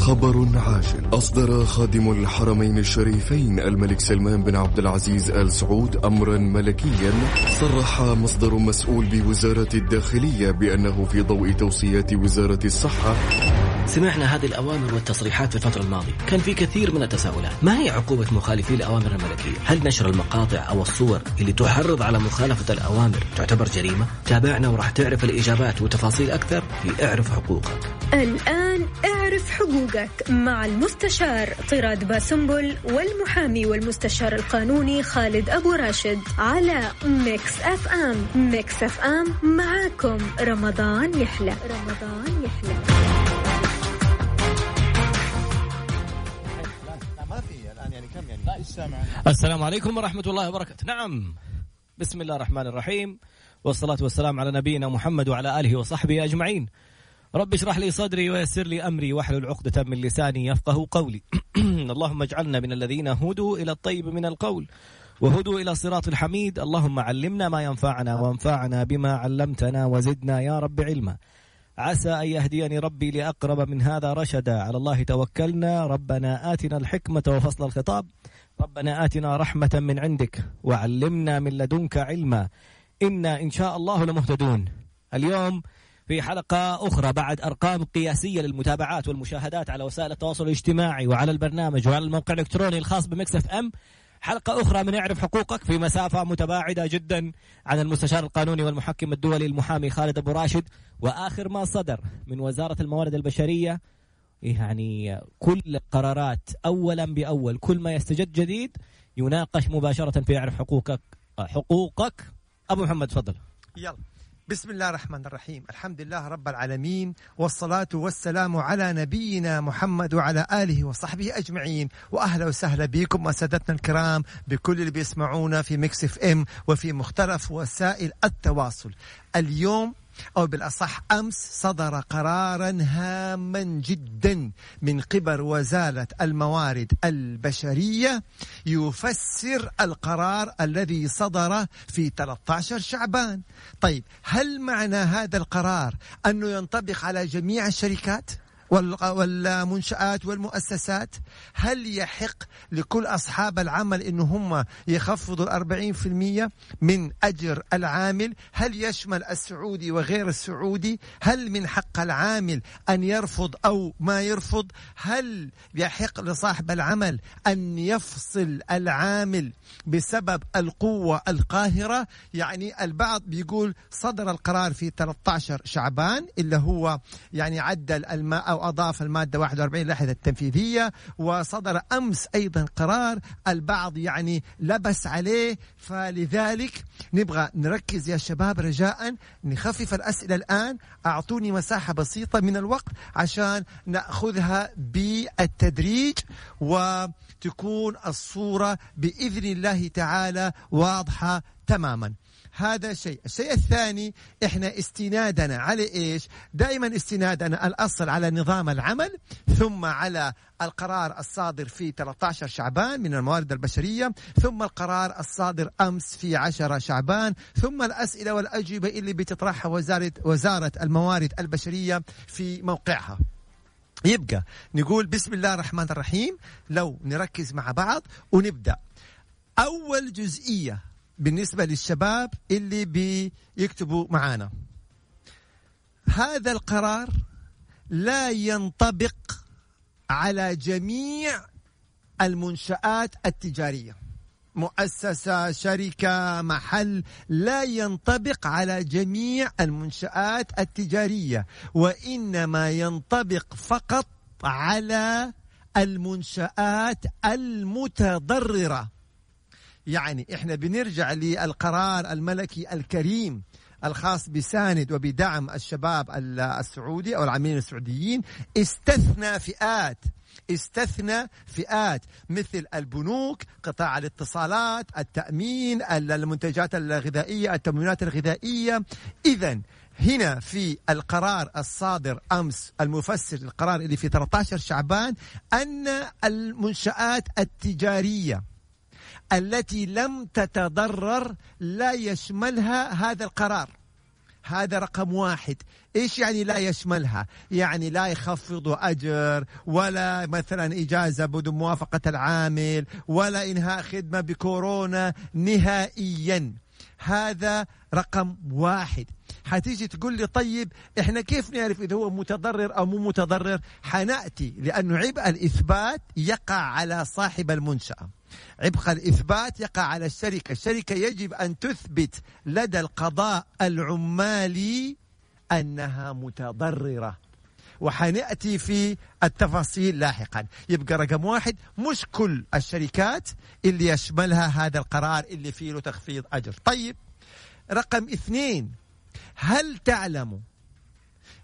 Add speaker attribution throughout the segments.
Speaker 1: خبر عاجل. أصدر خادم الحرمين الشريفين الملك سلمان بن عبد العزيز آل سعود أمرا ملكيا. صرح مصدر مسؤول بوزارة الداخلية بأنه في ضوء توصيات وزارة الصحة.
Speaker 2: سمعنا هذه الأوامر والتصريحات في الفترة الماضية. كان في كثير من التساؤلات. ما هي عقوبة مخالفي الأوامر الملكية؟ هل نشر المقاطع أو الصور اللي تحرض على مخالفة الأوامر تعتبر جريمة؟ تابعنا وراح تعرف الإجابات وتفاصيل أكثر في اعرف حقوقك
Speaker 3: الآن اعرف حقوقك مع المستشار طراد باسنبل والمحامي والمستشار القانوني خالد أبو راشد على Mix FM. Mix FM معاكم. رمضان يحلى. رمضان يحلى.
Speaker 2: السلام عليكم ورحمة الله وبركاته. نعم. بسم الله الرحمن الرحيم. والصلاة والسلام على نبينا محمد وعلى آله وصحبه أجمعين. رب اشرح لي صدري ويسر لي أمري واحلل عقدة من لساني يفقه قولي. اللهم اجعلنا من الذين هدوا إلى الطيب من القول وهدوا إلى صراط الحميد. اللهم علمنا ما ينفعنا وانفعنا بما علمتنا وزدنا يا رب علما. عسى أن يهديني ربي لأقرب من هذا رشدا. على الله توكلنا. ربنا آتنا الحكمة وفصل الخطاب. ربنا آتنا رحمة من عندك وعلمنا من لدنك علما. إنا إن شاء الله لمهتدون. اليوم في حلقة أخرى بعد أرقام قياسية للمتابعات والمشاهدات على وسائل التواصل الاجتماعي وعلى البرنامج وعلى الموقع الإلكتروني الخاص بمكسف أم. حلقة أخرى من اعرف حقوقك في مسافة متباعدة جدا عن المستشار القانوني والمحكم الدولي المحامي خالد أبو راشد. وآخر ما صدر من وزارة الموارد البشرية يعني كل القرارات أولا بأول كل ما يستجد جديد يناقش مباشرة في اعرف حقوقك حقوقك. أبو محمد تفضل.
Speaker 4: يلا. بسم الله الرحمن الرحيم. الحمد لله رب العالمين والصلاة والسلام على نبينا محمد وعلى آله وصحبه أجمعين. وأهلا وسهلا بكم وسادتنا الكرام بكل اللي بيسمعونا في Mix FM وفي مختلف وسائل التواصل. اليوم أو بالأصح أمس صدر قرارا هاما جدا من قبل وزارة الموارد البشرية يفسر القرار الذي صدر في 13 شعبان طيب هل معنى هذا القرار أنه ينطبق على جميع الشركات؟ والمنشآت والمؤسسات هل يحق لكل أصحاب العمل أن هم يخفضوا الأربعين في المية من أجر العامل؟ هل يشمل السعودي وغير السعودي؟ هل من حق العامل أن يرفض أو ما يرفض؟ هل يحق لصاحب العمل أن يفصل العامل بسبب القوة القاهرة؟ يعني البعض بيقول صدر القرار في 13 شعبان اللي هو يعني عدل الماء أو أضاف المادة 41 لائحة التنفيذية وصدر أمس أيضا قرار البعض يعني لبس عليه فلذلك نبغى نركز يا شباب رجاء نخفف الأسئلة الآن أعطوني مساحة بسيطة من الوقت عشان نأخذها بالتدريج وتكون الصورة بإذن الله تعالى واضحة تماما. هذا شيء. الشيء الثاني إحنا استنادنا على إيش؟ دائما استنادنا الأصل على نظام العمل ثم على القرار الصادر في 13 شعبان من الموارد البشرية ثم القرار الصادر أمس في 10 شعبان ثم الأسئلة والأجوبة اللي بتطرحها وزارة, وزارة الموارد البشرية في موقعها. يبقى نقول بسم الله الرحمن الرحيم لو نركز مع بعض ونبدأ. أول جزئية بالنسبة للشباب اللي بيكتبوا معانا. هذا القرار لا ينطبق على جميع المنشآت التجارية. مؤسسة شركة محل لا ينطبق على جميع المنشآت التجارية وإنما ينطبق فقط على المنشآت المتضررة. يعني إحنا بنرجع للقرار الملكي الكريم الخاص بساند وبدعم الشباب السعودي أو العاملين السعوديين. استثنى فئات استثنى فئات مثل البنوك قطاع الاتصالات التأمين المنتجات الغذائية التموينات الغذائية. إذا هنا في القرار الصادر أمس المفسر للقرار اللي في 13 شعبان أن المنشآت التجارية التي لم تتضرر لا يشملها هذا القرار. هذا رقم واحد. إيش يعني لا يشملها؟ يعني لا يخفض أجر ولا مثلا إجازة بدون موافقة العامل ولا إنهاء خدمة بكورونا نهائيا. هذا رقم واحد. حتيجي تقول لي طيب إحنا كيف نعرف إذا هو متضرر أو مو متضرر؟ حنأتي لأنه عبء الإثبات يقع على صاحب المنشأة. عبء الإثبات يقع على الشركة. الشركة يجب أن تثبت لدى القضاء العمالي أنها متضررة. وحنأتي في التفاصيل لاحقا. يبقى رقم واحد مش كل الشركات اللي يشملها هذا القرار اللي فيه له تخفيض أجر. طيب رقم اثنين هل تعلم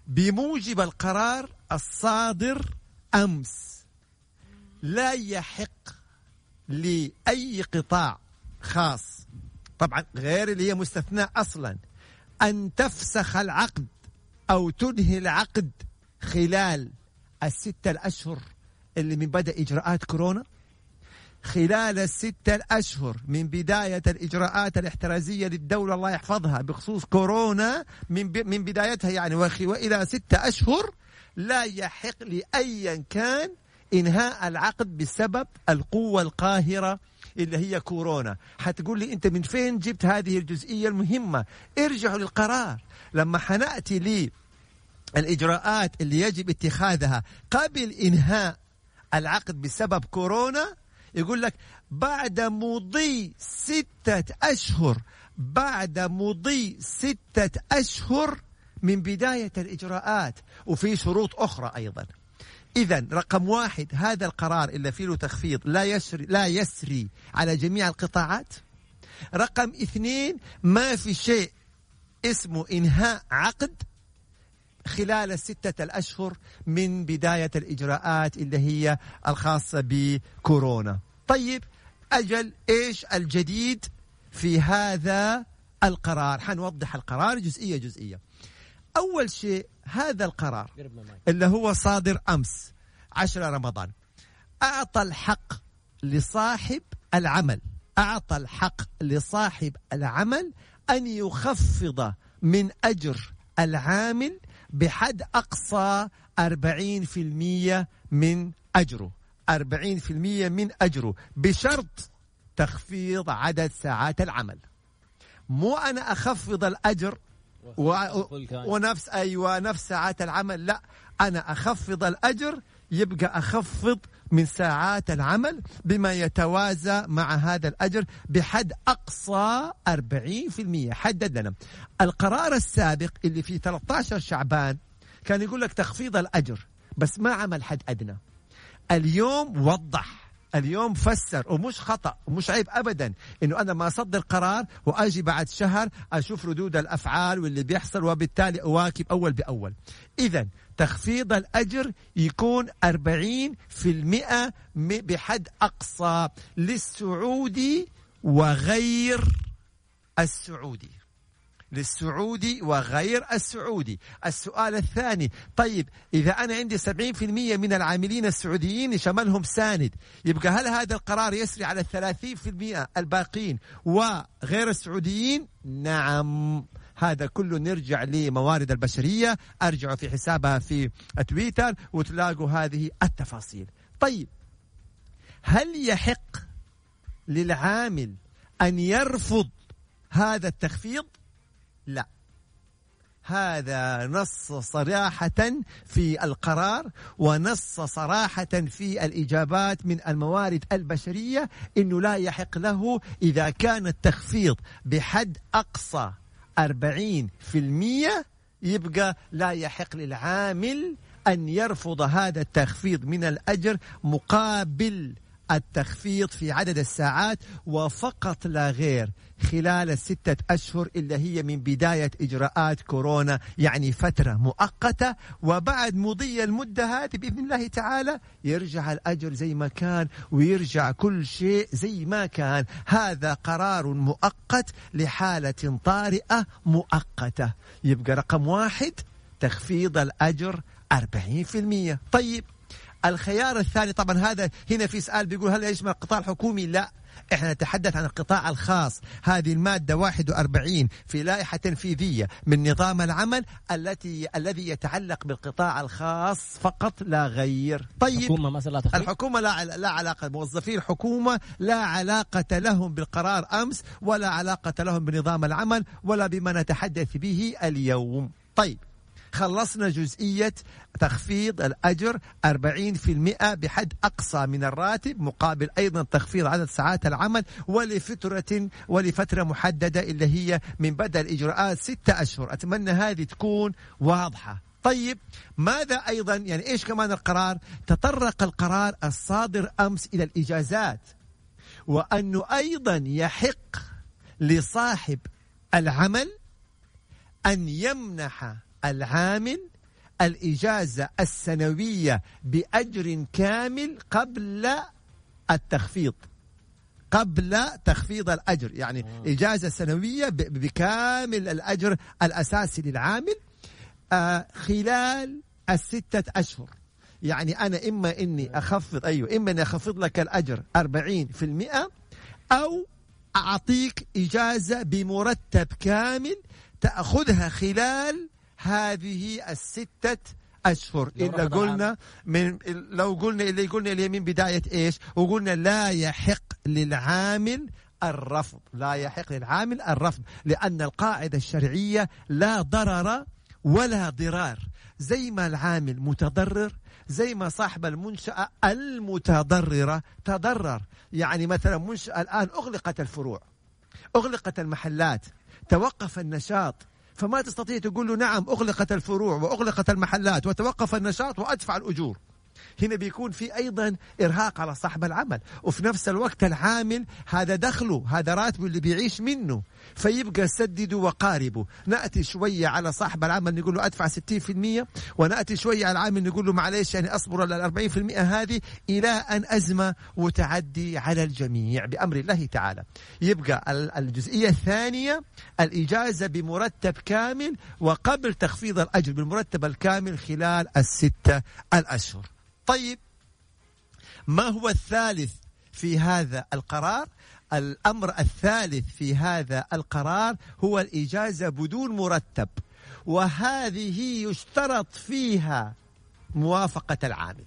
Speaker 4: بموجب القرار الصادر أمس لا يحق لأي قطاع خاص. طبعا غير اللي هي مستثناء أصلا. أن تفسخ العقد أو تنهي العقد خلال الستة الأشهر اللي من بدأ إجراءات كورونا. خلال الستة الأشهر من بداية الإجراءات الاحترازية للدولة الله يحفظها بخصوص كورونا من من بدايتها يعني وإلى ستة أشهر لا يحق لأيا كان إنهاء العقد بسبب القوة القاهرة اللي هي كورونا. حتقول لي أنت من فين جبت هذه الجزئية المهمة؟ ارجعوا للقرار. لما حنأتي لي الإجراءات اللي يجب اتخاذها قبل إنهاء العقد بسبب كورونا يقول لك بعد مضي ستة أشهر بعد مضي ستة أشهر من بداية الإجراءات. وفي شروط أخرى أيضا. إذا رقم واحد هذا القرار اللي فيه له تخفيض لا يسري لا يسري على جميع القطاعات. رقم اثنين ما في شيء اسمه إنهاء عقد خلال الستة الأشهر من بداية الإجراءات اللي هي الخاصة بكورونا. طيب أجل إيش الجديد في هذا القرار؟ حنوضح القرار جزئية جزئية. أول شيء هذا القرار اللي هو صادر أمس عشر رمضان. أعطى الحق لصاحب العمل. أعطى الحق لصاحب العمل أن يخفض من أجر العامل بحد أقصى 40% من أجره. 40% من أجره بشرط تخفيض عدد ساعات العمل. مو أنا أخفض الأجر و... ونفس أيوة نفس ساعات العمل. لا أنا أخفض الأجر يبقى أخفض من ساعات العمل بما يتوازى مع هذا الأجر بحد أقصى 40% حدد لنا القرار السابق اللي في 13 شعبان كان يقول لك تخفيض الأجر بس ما عمل حد أدنى. اليوم وضح. اليوم فسر ومش خطأ ومش عيب ابدا إنه أنا ما أصدر قرار وأجي بعد شهر أشوف ردود الأفعال واللي بيحصل وبالتالي أواكب أول بأول. اذا تخفيض الأجر يكون 40% بحد أقصى للسعودي وغير السعودي. للسعودي وغير السعودي. السؤال الثاني طيب إذا أنا عندي 70% من العاملين السعوديين شملهم ساند يبقى هل هذا القرار يسري على الثلاثين في المئة الباقين وغير السعوديين؟ نعم. هذا كله نرجع لموارد البشرية أرجعوا في حسابها في تويتر وتلاقوا هذه التفاصيل. طيب هل يحق للعامل أن يرفض هذا التخفيض؟ لا. هذا نص صراحة في القرار ونص صراحة في الإجابات من الموارد البشرية أنه لا يحق له إذا كان التخفيض بحد أقصى 40% يبقى لا يحق للعامل أن يرفض هذا التخفيض من الأجر مقابل التخفيض في عدد الساعات وفقط لا غير. خلال الستة أشهر اللي هي من بداية إجراءات كورونا يعني فترة مؤقتة. وبعد مضي المدة هذه بإذن الله تعالى يرجع الأجر زي ما كان ويرجع كل شيء زي ما كان. هذا قرار مؤقت لحالة طارئة مؤقتة. يبقى رقم واحد تخفيض الأجر 40% طيب الخيار الثاني طبعا هذا هنا في سؤال بيقول هل يشمل القطاع الحكومي؟ لا. إحنا نتحدث عن القطاع الخاص. هذه المادة 41 في لائحة تنفيذية من نظام العمل التي الذي يتعلق بالقطاع الخاص فقط لا غير.
Speaker 2: طيب. الحكومة مثلا
Speaker 4: الحكومة لا لا علاقة موظفي الحكومة لا علاقة لهم بالقرار أمس ولا علاقة لهم بنظام العمل ولا بما نتحدث به اليوم. طيب. خلصنا جزئية تخفيض الأجر 40% بحد أقصى من الراتب مقابل أيضا تخفيض عدد ساعات العمل ولفترة ولفترة محددة اللي هي من بدء الإجراءات ستة أشهر. أتمنى هذه تكون واضحة. طيب ماذا أيضا؟ يعني إيش كمان القرار؟ تطرق القرار الصادر أمس إلى الإجازات وأنه أيضا يحق لصاحب العمل أن يمنح العامل الإجازة السنوية بأجر كامل قبل التخفيض. قبل تخفيض الأجر يعني آه. إجازة سنوية بكامل الأجر الأساسي للعامل آه خلال الستة أشهر. يعني أنا إما إني أخفض أيوة إما إني أخفض لك الأجر 40% أو أعطيك إجازة بمرتب كامل تأخذها خلال هذه الستة أشهر. إلا قلنا من لو قلنا اللي قلنا اللي من بداية إيش؟ وقلنا لا يحق للعامل الرفض. لا يحق للعامل الرفض لأن القاعدة الشرعية لا ضرر ولا ضرار. زي ما العامل متضرر زي ما صاحب المنشأة المتضررة تضرر. يعني مثلا منشأة الآن أغلقت الفروع أغلقت المحلات توقف النشاط فما تستطيع تقول له نعم أغلقت الفروع وأغلقت المحلات وتوقف النشاط وأدفع الأجور. هنا بيكون في أيضا إرهاق على صاحب العمل. وفي نفس الوقت العامل هذا دخله هذا راتبه اللي بيعيش منه. فيبقى سددوا وقاربوا نأتي شوية على صاحب العمل نقول له أدفع 60% ونأتي شوية على العامل نقول له معلش يعني أصبر على 40% هذه إلى أن أزمة وتعدي على الجميع بأمر الله تعالى. يبقى الجزئية الثانية الإجازة بمرتب كامل وقبل تخفيض الأجر بالمرتب الكامل خلال الستة الأشهر. طيب ما هو الثالث في هذا القرار؟ الأمر الثالث في هذا القرار هو الإجازة بدون مرتب وهذه يشترط فيها موافقة العامل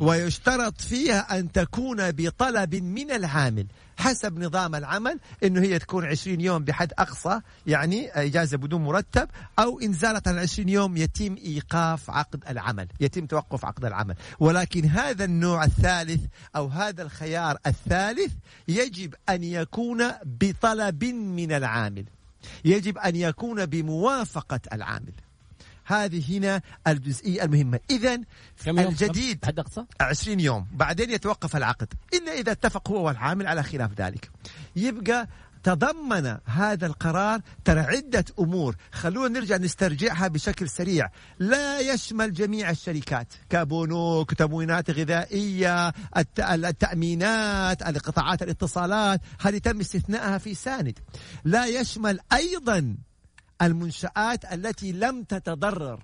Speaker 4: ويشترط فيها أن تكون بطلب من العامل. حسب نظام العمل إنه هي تكون 20 يوم بحد أقصى يعني إجازة بدون مرتب أو إن زالت عن 20 يوم يتم إيقاف عقد العمل يتم توقف عقد العمل. ولكن هذا النوع الثالث أو هذا الخيار الثالث يجب أن يكون بطلب من العامل. يجب أن يكون بموافقة العامل. هذه هنا الجزئية المهمة. إذا الجديد
Speaker 2: حد أقصى؟
Speaker 4: 20 يوم. بعدين يتوقف العقد. إلا إذا اتفق هو والعامل على خلاف ذلك. يبقى تضمن هذا القرار ترى عدة أمور. خلونا نرجع نسترجعها بشكل سريع. لا يشمل جميع الشركات. كبنوك تموينات غذائية التأمينات القطاعات الاتصالات. هذه تم استثنائها في ساند. لا يشمل أيضا المنشآت التي لم تتضرر.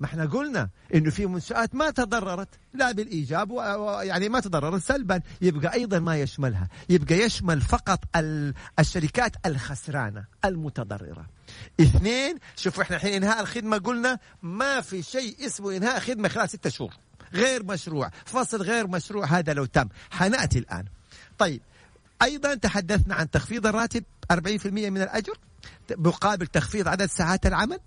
Speaker 4: ما إحنا قلنا إنه في منشآت ما تضررت لا بالإيجاب يعني ما تضررت سلبا يبقى أيضا ما يشملها يبقى يشمل فقط الشركات الخسرانة المتضررة. اثنين شوفوا إحنا الحين إنهاء الخدمة قلنا ما في شيء اسمه إنهاء خدمة خلال ستة شهور. غير مشروع فصل غير مشروع هذا لو تم. حنأتي الآن. طيب أيضا تحدثنا عن تخفيض الراتب 40% من الأجر. مقابل تخفيض عدد ساعات العمل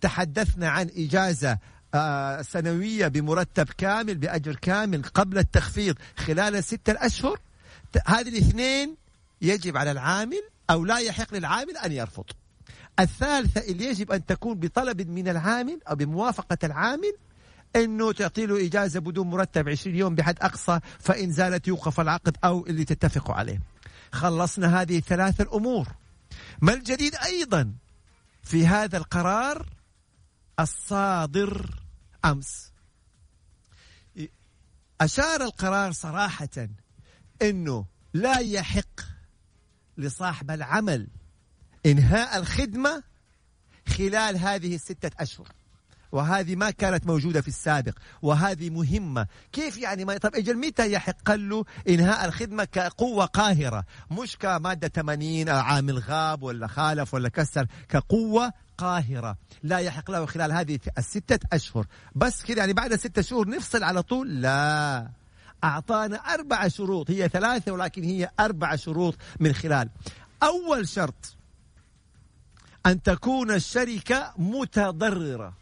Speaker 4: تحدثنا عن إجازة آه سنوية بمرتب كامل بأجر كامل قبل التخفيض خلال الستة الأشهر هذه الاثنين يجب على العامل أو لا يحق للعامل أن يرفض الثالثة اللي يجب أن تكون بطلب من العامل أو بموافقة العامل إنه تعطي له إجازة بدون مرتب 20 يوم بحد أقصى فإن زالت يوقف العقد أو اللي تتفقوا عليه. خلصنا هذه الثلاث الأمور. ما الجديد أيضا في هذا القرار الصادر أمس. أشار القرار صراحة أنه لا يحق لصاحب العمل إنهاء الخدمة خلال هذه الستة أشهر. وهذه ما كانت موجودة في السابق وهذه مهمة. كيف يعني ما طب إجل متى يحق له إنهاء الخدمة كقوة قاهرة؟ مش كمادة 80 عامل غاب ولا خالف ولا كسر كقوة قاهرة. لا يحق له خلال هذه الستة أشهر. بس كده يعني بعد ستة شهور نفصل على طول؟ لا. أعطانا أربع شروط. هي ثلاثة ولكن هي أربع شروط من خلال. أول شرط أن تكون الشركة متضررة.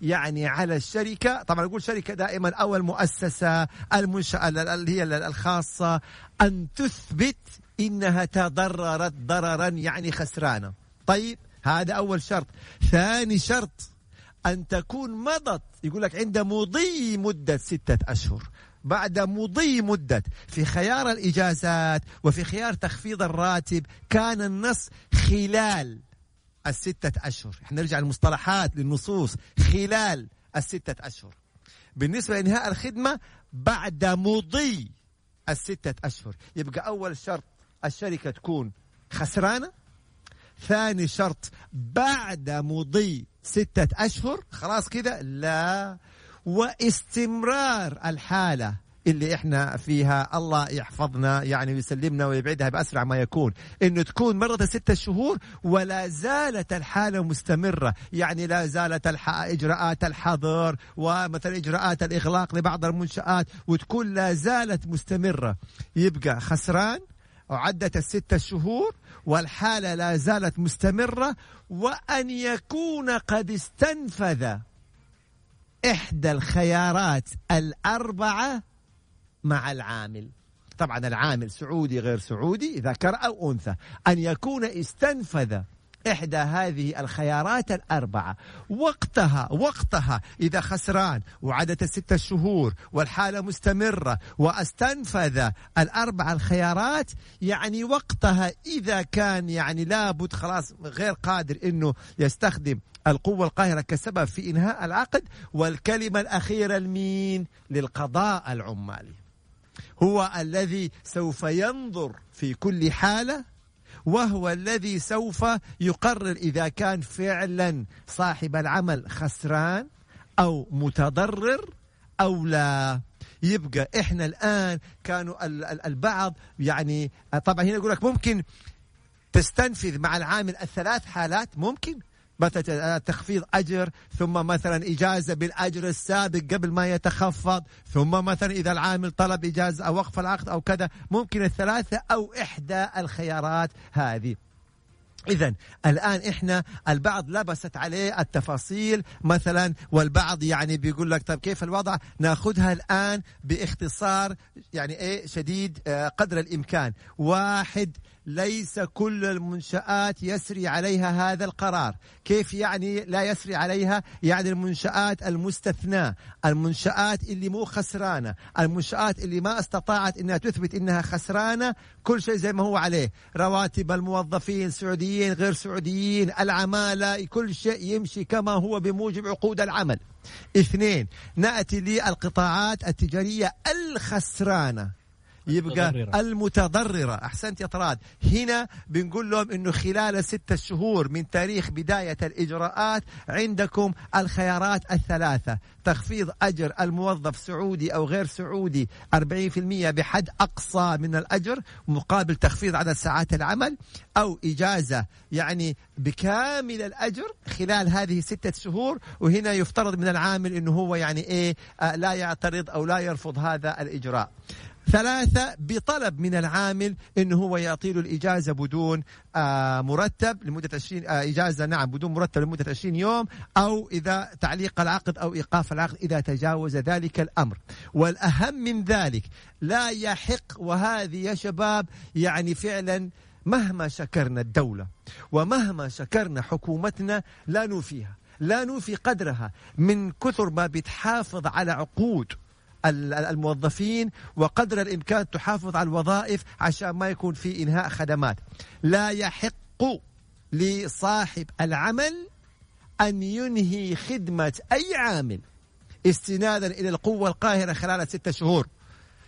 Speaker 4: يعني على الشركة. طبعا أقول شركة دائما أو المؤسسة المنشأة اللي هي الخاصة أن تثبت إنها تضررت ضررا يعني خسرانة. طيب هذا أول شرط. ثاني شرط أن تكون مضت. يقول لك عند مضي مدة ستة أشهر. بعد مضي مدة في خيار الإجازات وفي خيار تخفيض الراتب كان النص خلال الستة أشهر. إحنا نرجع للمصطلحات للنصوص خلال الستة أشهر. بالنسبة لإنهاء الخدمة بعد مضي الستة أشهر. يبقى أول شرط الشركة تكون خسرانة. ثاني شرط بعد مضي ستة أشهر خلاص كده لا. واستمرار الحالة اللي إحنا فيها. الله يحفظنا يعني ويسلمنا ويبعدها بأسرع ما يكون. إنه تكون مرت ستة شهور ولا زالت الحالة مستمرة. يعني لا زالت الح... إجراءات الحظر ومثلا إجراءات الإغلاق لبعض المنشآت وتكون لا زالت مستمرة. يبقى خسران وعدت الستة شهور والحالة لا زالت مستمرة وأن يكون قد استنفذ إحدى الخيارات الأربعة مع العامل. طبعا العامل سعودي غير سعودي ذكر أو أنثى. أن يكون استنفذ إحدى هذه الخيارات الأربعة. وقتها وقتها إذا خسران وعدت الستة شهور والحالة مستمرة واستنفذ الأربع الخيارات يعني وقتها إذا كان يعني لابد خلاص غير قادر أنه يستخدم القوة القاهرة كسبب في إنهاء العقد والكلمة الأخيرة المين للقضاء العمالي. هو الذي سوف ينظر في كل حالة وهو الذي سوف يقرر إذا كان فعلا صاحب العمل خسران أو متضرر أو لا. يبقى إحنا الآن كانوا البعض يعني طبعا هنا يقول لك ممكن تستنفذ مع العامل الثلاث حالات ممكن؟ مثلا تخفيض أجر ثم مثلا إجازة بالأجر السابق قبل ما يتخفض ثم مثلا إذا العامل طلب إجازة أو وقف العقد أو كذا ممكن الثلاثة أو إحدى الخيارات هذه. إذا الآن إحنا البعض لبست عليه التفاصيل مثلا والبعض يعني بيقول لك طيب كيف الوضع؟ ناخذها الآن باختصار يعني إيه شديد آه، قدر الإمكان. واحد ليس كل المنشآت يسري عليها هذا القرار. كيف يعني لا يسري عليها؟ يعني المنشآت المستثناة المنشآت اللي مو خسرانة المنشآت اللي ما استطاعت إنها تثبت إنها خسرانة كل شيء زي ما هو عليه. رواتب الموظفين سعوديين غير سعوديين العمالة كل شيء يمشي كما هو بموجب عقود العمل. اثنين نأتي للقطاعات التجارية الخسرانة. يبقى المتضررة. المتضررة. أحسنت يا طراد. هنا بنقول لهم أنه خلال ستة شهور من تاريخ بداية الإجراءات عندكم الخيارات الثلاثة. تخفيض أجر الموظف سعودي أو غير سعودي 40% بحد أقصى من الأجر مقابل تخفيض عدد ساعات العمل أو إجازة. يعني بكامل الأجر خلال هذه ستة شهور. وهنا يفترض من العامل أنه هو يعني إيه آه لا يعترض أو لا يرفض هذا الإجراء. ثلاثة بطلب من العامل إنه هو يعطي له الإجازة بدون آه مرتب لمدة 20 آه إجازة نعم بدون مرتب لمدة 20 يوم أو إذا تعليق العقد أو إيقاف العقد إذا تجاوز ذلك الأمر. والأهم من ذلك لا يحق وهذه يا شباب يعني فعلا مهما شكرنا الدولة ومهما شكرنا حكومتنا لا نوفيها لا نوفي قدرها من كثر ما بتحافظ على عقود. الموظفين وقدر الإمكان تحافظ على الوظائف عشان ما يكون في إنهاء خدمات. لا يحق لصاحب العمل أن ينهي خدمة أي عامل استنادا إلى القوة القاهرة خلال ستة شهور.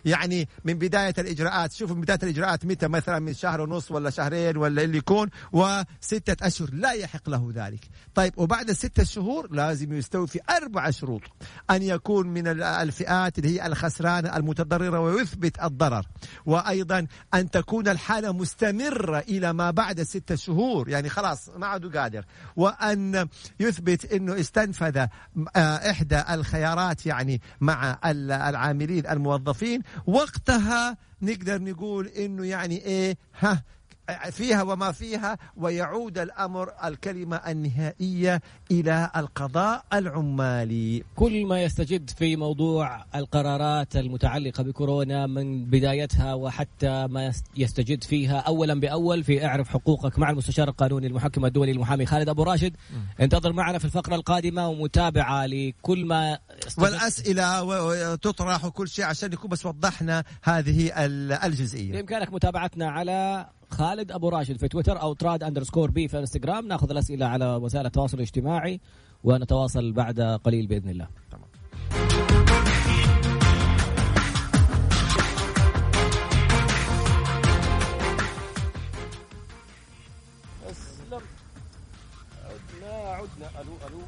Speaker 4: يعني من بداية الإجراءات. شوفوا من بداية الإجراءات متى؟ مثلا من شهر ونص ولا شهرين ولا اللي يكون وستة أشهر. لا يحق له ذلك. طيب وبعد ستة شهور لازم يستوفي أربع شروط. أن يكون من الفئات اللي هي الخسرانة المتضررة ويثبت الضرر. وأيضا أن تكون الحالة مستمرة إلى ما بعد ستة شهور. يعني خلاص ما عاد قادر. وأن يثبت أنه استنفذ آه، إحدى الخيارات يعني مع العاملين الموظفين. وقتها نقدر نقول إنه يعني إيه ها فيها وما فيها ويعود الأمر الكلمة النهائية إلى القضاء العمالي.
Speaker 2: كل ما يستجد في موضوع القرارات المتعلقة بكورونا من بدايتها وحتى ما يستجد فيها أولا بأول في اعرف حقوقك مع المستشار القانوني المحكم الدولي المحامي خالد أبو راشد. انتظر معنا في الفقرة القادمة ومتابعة لكل ما
Speaker 4: والأسئلة تطرح وكل شيء عشان نكون بس وضحنا هذه الجزئية.
Speaker 2: بإمكانك متابعتنا على خالد أبو راشد في تويتر أو تراد underscore B في إنستغرام. ناخذ الأسئلة على وسائل التواصل الاجتماعي ونتواصل بعد قليل بإذن الله. تمام. ألو ألو.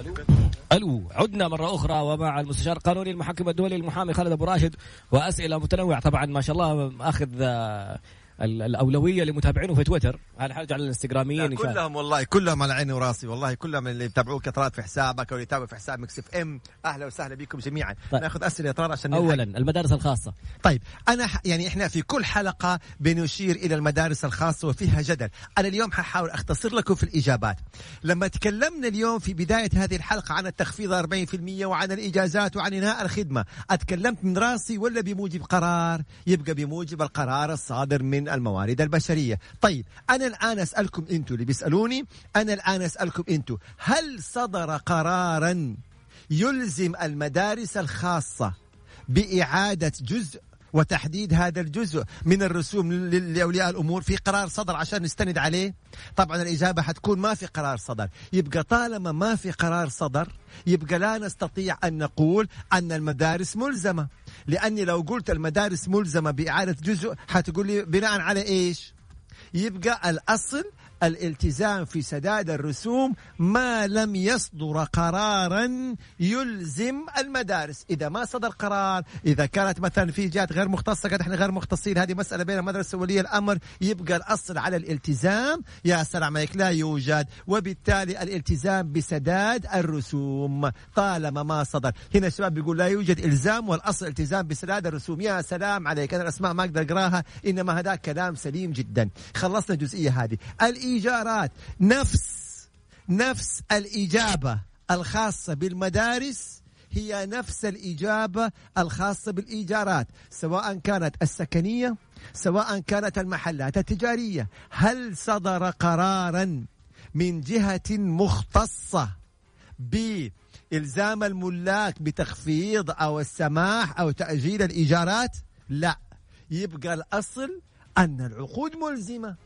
Speaker 2: ألو ألو. ألو عدنا مرة أخرى ومع المستشار القانوني المحكم الدولي المحامي خالد أبو راشد. وأسئلة متنوعة طبعا ما شاء الله اخذ آه، الأولوية لمتابعينه في تويتر. هذا حاجة على الانستغراميين
Speaker 4: كلهم والله كلهم على عيني وراسي والله. كلهم اللي يتابعوك طراد في حسابك أو اللي يتابعوا في حساب Mix FM. أهلا وسهلا بكم جميعا. طيب. ناخذ أسئلة طراد عشان
Speaker 2: اولا نلحق. المدارس الخاصة.
Speaker 4: طيب أنا يعني إحنا في كل حلقة بنشير إلى المدارس الخاصة وفيها جدل. أنا اليوم ححاول أختصر لكم في الإجابات. لما تكلمنا اليوم في بداية هذه الحلقة عن التخفيض 40% وعن الإجازات وعن إنهاء الخدمة أتكلمت من راسي ولا بموجب قرار؟ يبقى بموجب القرار الصادر من الموارد البشرية. طيب أنا الآن أسألكم أنتوا اللي بيسألوني أنا الآن أسألكم أنتوا هل صدر قرارا يلزم المدارس الخاصة بإعادة جزء وتحديد هذا الجزء من الرسوم لأولياء الأمور في قرار صدر عشان نستند عليه. طبعا الإجابة حتكون ما في قرار صدر. يبقى طالما ما في قرار صدر يبقى لا نستطيع أن نقول أن المدارس ملزمة. لأني لو قلت المدارس ملزمة بإعادة جزء حتقول لي بناء على إيش؟ يبقى الأصل الالتزام في سداد الرسوم ما لم يصدر قرارا يلزم المدارس. إذا ما صدر قرار إذا كانت مثلا في جهات غير مختصة قد إحنا غير مختصين هذه مسألة بين المدرسة وولي الأمر يبقى الأصل على الالتزام. يا سلام عليك لا يوجد. وبالتالي الالتزام بسداد الرسوم طالما ما صدر. هنا الشباب بيقول لا يوجد إلزام والأصل التزام بسداد الرسوم. يا سلام عليك أنا الأسماء ما أقدر أقراها إنما هذا كلام سليم جدا. خلصنا الجزئية هذه. الإيجارات. نفس نفس الإجابة الخاصة بالمدارس هي نفس الإجابة الخاصة بالإيجارات سواء كانت السكنية سواء كانت المحلات التجارية. هل صدر قرارا من جهة مختصة بإلزام الملاك بتخفيض أو السماح أو تأجيل الإيجارات؟ لا. يبقى الأصل أن العقود ملزمة.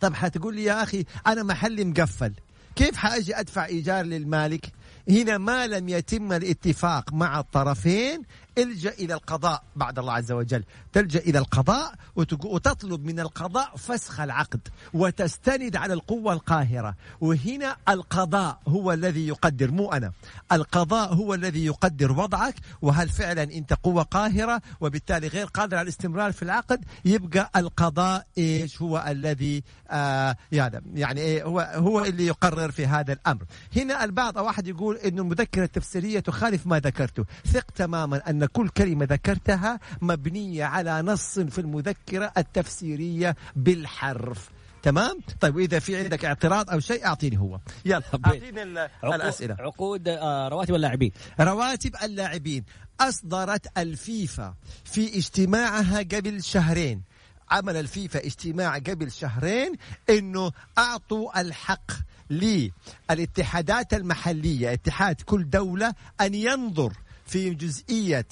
Speaker 4: طب حتقول لي يا أخي أنا محلي مقفل. كيف حأجي أدفع إيجار للمالك؟ هنا ما لم يتم الاتفاق مع الطرفين الجأ إلى القضاء بعد الله عز وجل. تلجأ إلى القضاء وتطلب من القضاء فسخ العقد وتستند على القوة القاهرة. وهنا القضاء هو الذي يقدر مو أنا. القضاء هو الذي يقدر وضعك. وهل فعلا أنت قوة قاهرة وبالتالي غير قادر على الاستمرار في العقد؟ يبقى القضاء إيش هو الذي آه يعني إيه هو هو اللي يقرر في هذا الأمر. هنا البعض أو احد يقول انه المذكرة التفسيرية تخالف ما ذكرته. ثق تماما أن كل كلمة ذكرتها مبنية على نص في المذكرة التفسيرية بالحرف. تمام؟ طيب واذا في عندك اعتراض أو شيء أعطيني هو. يلا أعطيني الأسئلة.
Speaker 2: عقود آه، رواتب اللاعبين.
Speaker 4: رواتب اللاعبين. أصدرت الفيفا في اجتماعها قبل شهرين. عمل الفيفا اجتماع قبل شهرين إنه أعطوا الحق للاتحادات المحلية اتحاد كل دولة أن ينظر في جزئية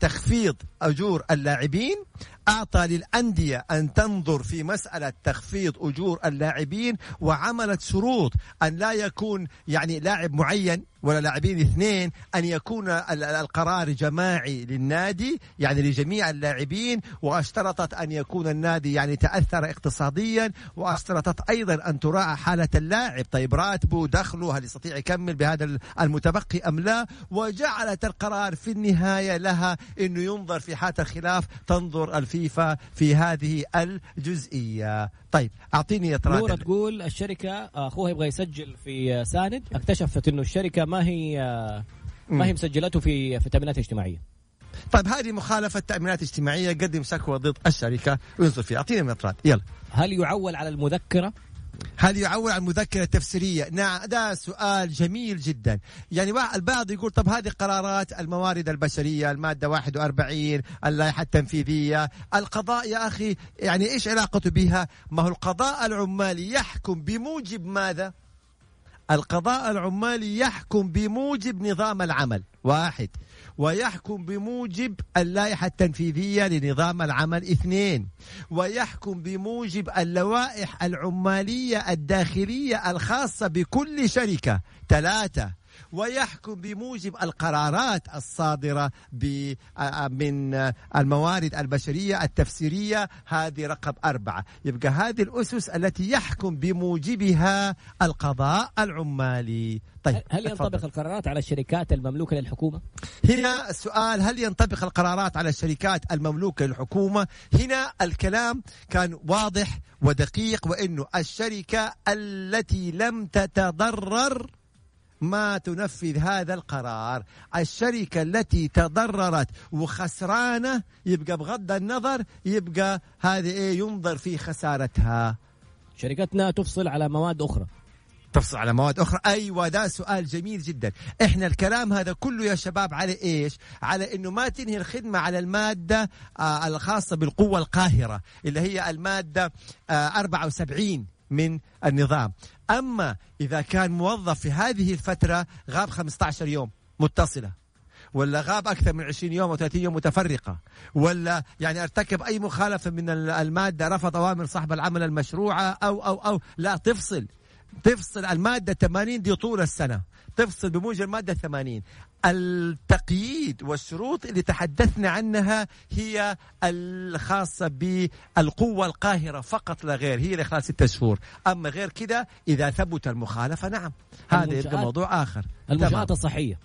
Speaker 4: تخفيض أجور اللاعبين. أعطى للأندية أن تنظر في مسألة تخفيض أجور اللاعبين وعملت شروط أن لا يكون يعني لاعب معين ولا لاعبين اثنين أن يكون القرار جماعي للنادي يعني لجميع اللاعبين وأشترطت أن يكون النادي يعني تأثر اقتصاديا وأشترطت أيضا أن تراعى حالة اللاعب طيب راتبه دخله هل يستطيع يكمل بهذا المتبقي أم لا؟ وجعلت القرار في النهاية لها أنه ينظر في حالة الخلاف تنظر الفيفا في هذه الجزئية. طيب أعطيني يا
Speaker 2: نورة تقول الشركة أخوها يبغى يسجل في ساند. اكتشفت أنه الشركة ما هي ما هي مسجلته في في التأمينات الاجتماعية.
Speaker 4: طيب هذه مخالفة تأمينات اجتماعية قدم شكوى ضد الشركة. وينظر فيها. أعطيني مطرات يلا.
Speaker 2: هل يعول على المذكرة؟
Speaker 4: هل يعول على المذكرة التفسيرية؟ نعم ده سؤال جميل جدا. يعني البعض يقول طب هذه قرارات الموارد البشرية المادة 41 اللائحة التنفيذية القضاء يا أخي يعني إيش علاقته بها؟ ما هو القضاء العمالي يحكم بموجب ماذا؟ القضاء العمالي يحكم بموجب نظام العمل. واحد. ويحكم بموجب اللائحة التنفيذية لنظام العمل. اثنين. ويحكم بموجب اللوائح العمالية الداخلية الخاصة بكل شركة. ثلاثة. ويحكم بموجب القرارات الصادرة من الموارد البشرية التفسيرية هذه رقم أربعة يبقى هذه الأسس التي يحكم بموجبها القضاء العمالي
Speaker 2: طيب هل ينطبق القرارات على الشركات المملوكة للحكومة؟
Speaker 4: هنا السؤال هل ينطبق القرارات على الشركات المملوكة للحكومة؟ هنا الكلام كان واضح ودقيق وإنه الشركة التي لم تتضرر ما تنفذ هذا القرار. الشركة التي تضررت وخسرانة يبقى بغض النظر يبقى هذه إيه ينظر في خسارتها.
Speaker 2: شركتنا تفصل على مواد أخرى.
Speaker 4: تفصل على مواد أخرى. أيوة ده سؤال جميل جدا. إحنا الكلام هذا كله يا شباب على إيش؟ على أنه ما تنهي الخدمة على المادة آه الخاصة بالقوة القاهرة اللي هي المادة آه 74 من النظام. أما إذا كان موظف في هذه الفترة غاب 15 يوم متصلة ولا غاب أكثر من 20 يوم أو 30 يوم متفرقة ولا يعني ارتكب أي مخالفة من المادة رفض أوامر صاحب العمل المشروعة أو أو أو لا تفصل. تفصل المادة 80 دي طول السنة. تفصل بموجب المادة 80 التقييد والشروط اللي تحدثنا عنها هي الخاصة بالقوة القاهرة. فقط لا غير هي اللي خلال ستة شهور. أما غير كده إذا ثبت المخالفة نعم. هذا يبقى موضوع آخر.
Speaker 2: المنشآت الصحية.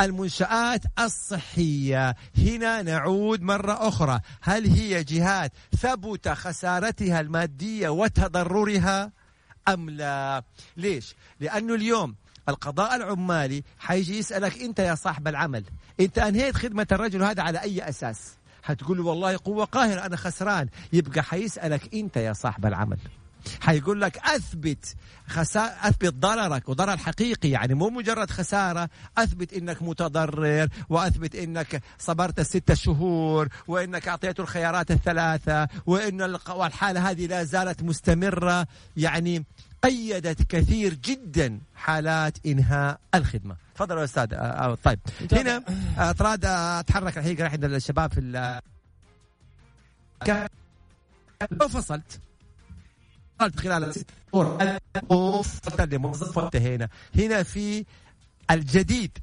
Speaker 4: المنشآت الصحية. هنا نعود مرة أخرى. هل هي جهات ثبت خسارتها المادية وتضررها أم لا؟ ليش؟ لأنه اليوم القضاء العمالي حيجي يسألك أنت يا صاحب العمل أنت أنهيت خدمة الرجل هذا على أي أساس؟ حتقول له والله قوة قاهرة أنا خسران. يبقى حيسألك أنت يا صاحب العمل. حيقول لك أثبت خسا... أثبت ضررك وضرر حقيقي يعني مو مجرد خسارة. أثبت إنك متضرر وأثبت إنك صبرت الستة شهور وإنك أعطيته الخيارات الثلاثة وإن الحاله هذه لا زالت مستمرة. يعني قيدت كثير جدا حالات إنهاء الخدمة. تفضل يا أستاذ. آه، آه، طيب. هنا اطراد آه، أتحرك الحين راح الشباب في لو فصلت. فصلت خلال شهور موظف وانتهينا هنا. في الجديد.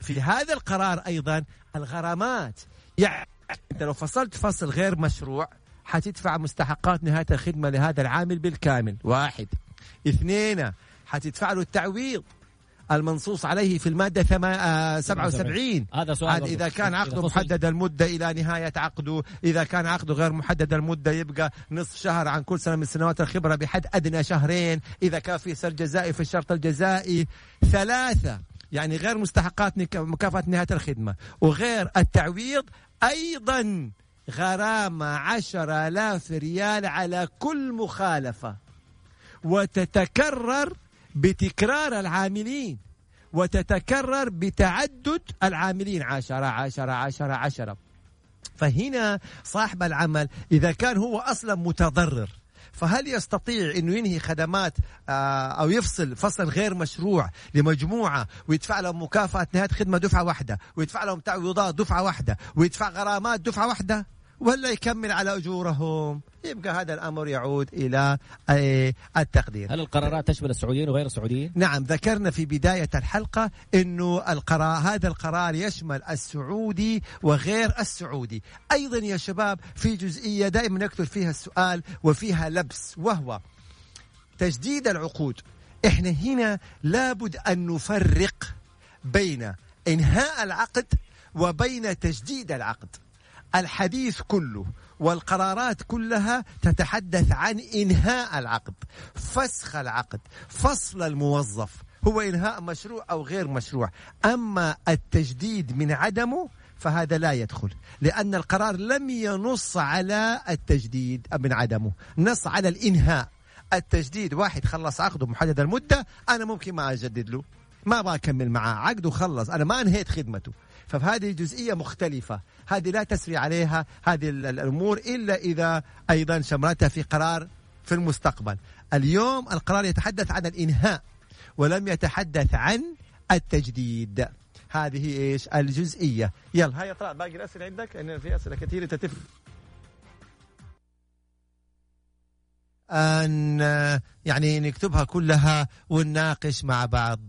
Speaker 4: في هذا القرار أيضا الغرامات. يعني انت لو فصلت فصل غير مشروع حتدفع مستحقات نهاية الخدمة لهذا العامل بالكامل. واحد. اثنين حتدفع له التعويض المنصوص عليه في المادة 77
Speaker 2: آه، هذا سؤال
Speaker 4: إذا كان عقده محدد المدة إلى نهاية عقده إذا كان عقده غير محدد المدة يبقى نصف شهر عن كل سنة من سنوات الخبرة بحد أدنى شهرين. إذا كان في سر جزائي في الشرط الجزائي ثلاثة. يعني غير مستحقات مكافأة نهاية الخدمة. وغير التعويض أيضا غرامة عشر آلاف ريال على كل مخالفة. وتتكرر بتكرار العاملين وتتكرر بتعدد العاملين عشرة عشرة عشرة عشرة. فهنا صاحب العمل إذا كان هو أصلا متضرر فهل يستطيع إنه ينهي خدمات آه، أو يفصل فصل غير مشروع لمجموعة ويدفع لهم مكافاه نهاية خدمة دفعة واحدة ويدفع لهم تعويضات دفعة واحدة ويدفع غرامات دفعة واحدة؟ ولا يكمل على أجورهم. يبقى هذا الأمر يعود إلى آه، التقدير.
Speaker 2: هل القرارات تشمل السعوديين وغير السعوديين؟
Speaker 4: نعم ذكرنا في بداية الحلقة أنه القرار هذا القرار يشمل السعودي وغير السعودي. أيضا يا شباب في جزئية دائما يكثر فيها السؤال وفيها لبس وهو تجديد العقود. إحنا هنا لابد أن نفرق بين إنهاء العقد وبين تجديد العقد. الحديث كله والقرارات كلها تتحدث عن إنهاء العقد فسخ العقد فصل الموظف هو إنهاء مشروع أو غير مشروع. أما التجديد من عدمه فهذا لا يدخل لأن القرار لم ينص على التجديد من عدمه نص على الإنهاء. التجديد واحد خلص عقده محدد المدة أنا ممكن ما أجدد له ما أبغى اكمل معاه عقده خلص أنا ما أنهيت خدمته. فهذه جزئية مختلفة. هذه لا تسري عليها هذه الأمور إلا إذا أيضا شملتها في قرار في المستقبل. اليوم القرار يتحدث عن الإنهاء ولم يتحدث عن التجديد. هذه إيش؟ الجزئية. يلا. هيا طلع باقي الأسئلة عندك؟ لأن في أسئلة كثيرة تتف. أن يعني نكتبها كلها ونناقش مع بعض.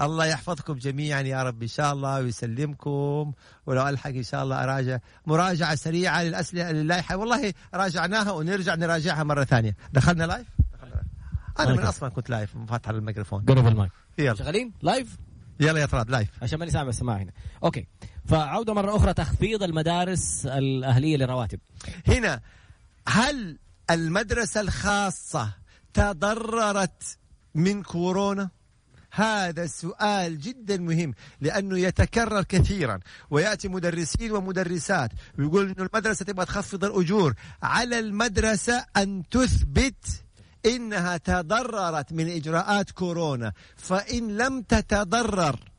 Speaker 4: الله يحفظكم جميعا يا رب. إن شاء الله ويسلمكم. ولو ألحق إن شاء الله أراجع. مراجعة سريعة للاسئله للائحة. والله راجعناها ونرجع نراجعها مرة ثانية. دخلنا live أنا من أصلا كنت live فاتح الميكروفون.
Speaker 2: قرب المايك.
Speaker 4: يلا.
Speaker 2: شغالين؟ live
Speaker 4: يلا يا طراد live
Speaker 2: عشان ماني سامع السماع هنا. okay. فعودة مرة أخرى تخفيض المدارس الأهلية لرواتب
Speaker 4: هنا هل المدرسة الخاصة تضررت من كورونا؟ هذا سؤال جدا مهم لأنه يتكرر كثيرا. ويأتي مدرسين ومدرسات ويقول أنه المدرسة تبغى تخفض الأجور. على المدرسة أن تثبت إنها تضررت من إجراءات كورونا. فإن لم تتضرر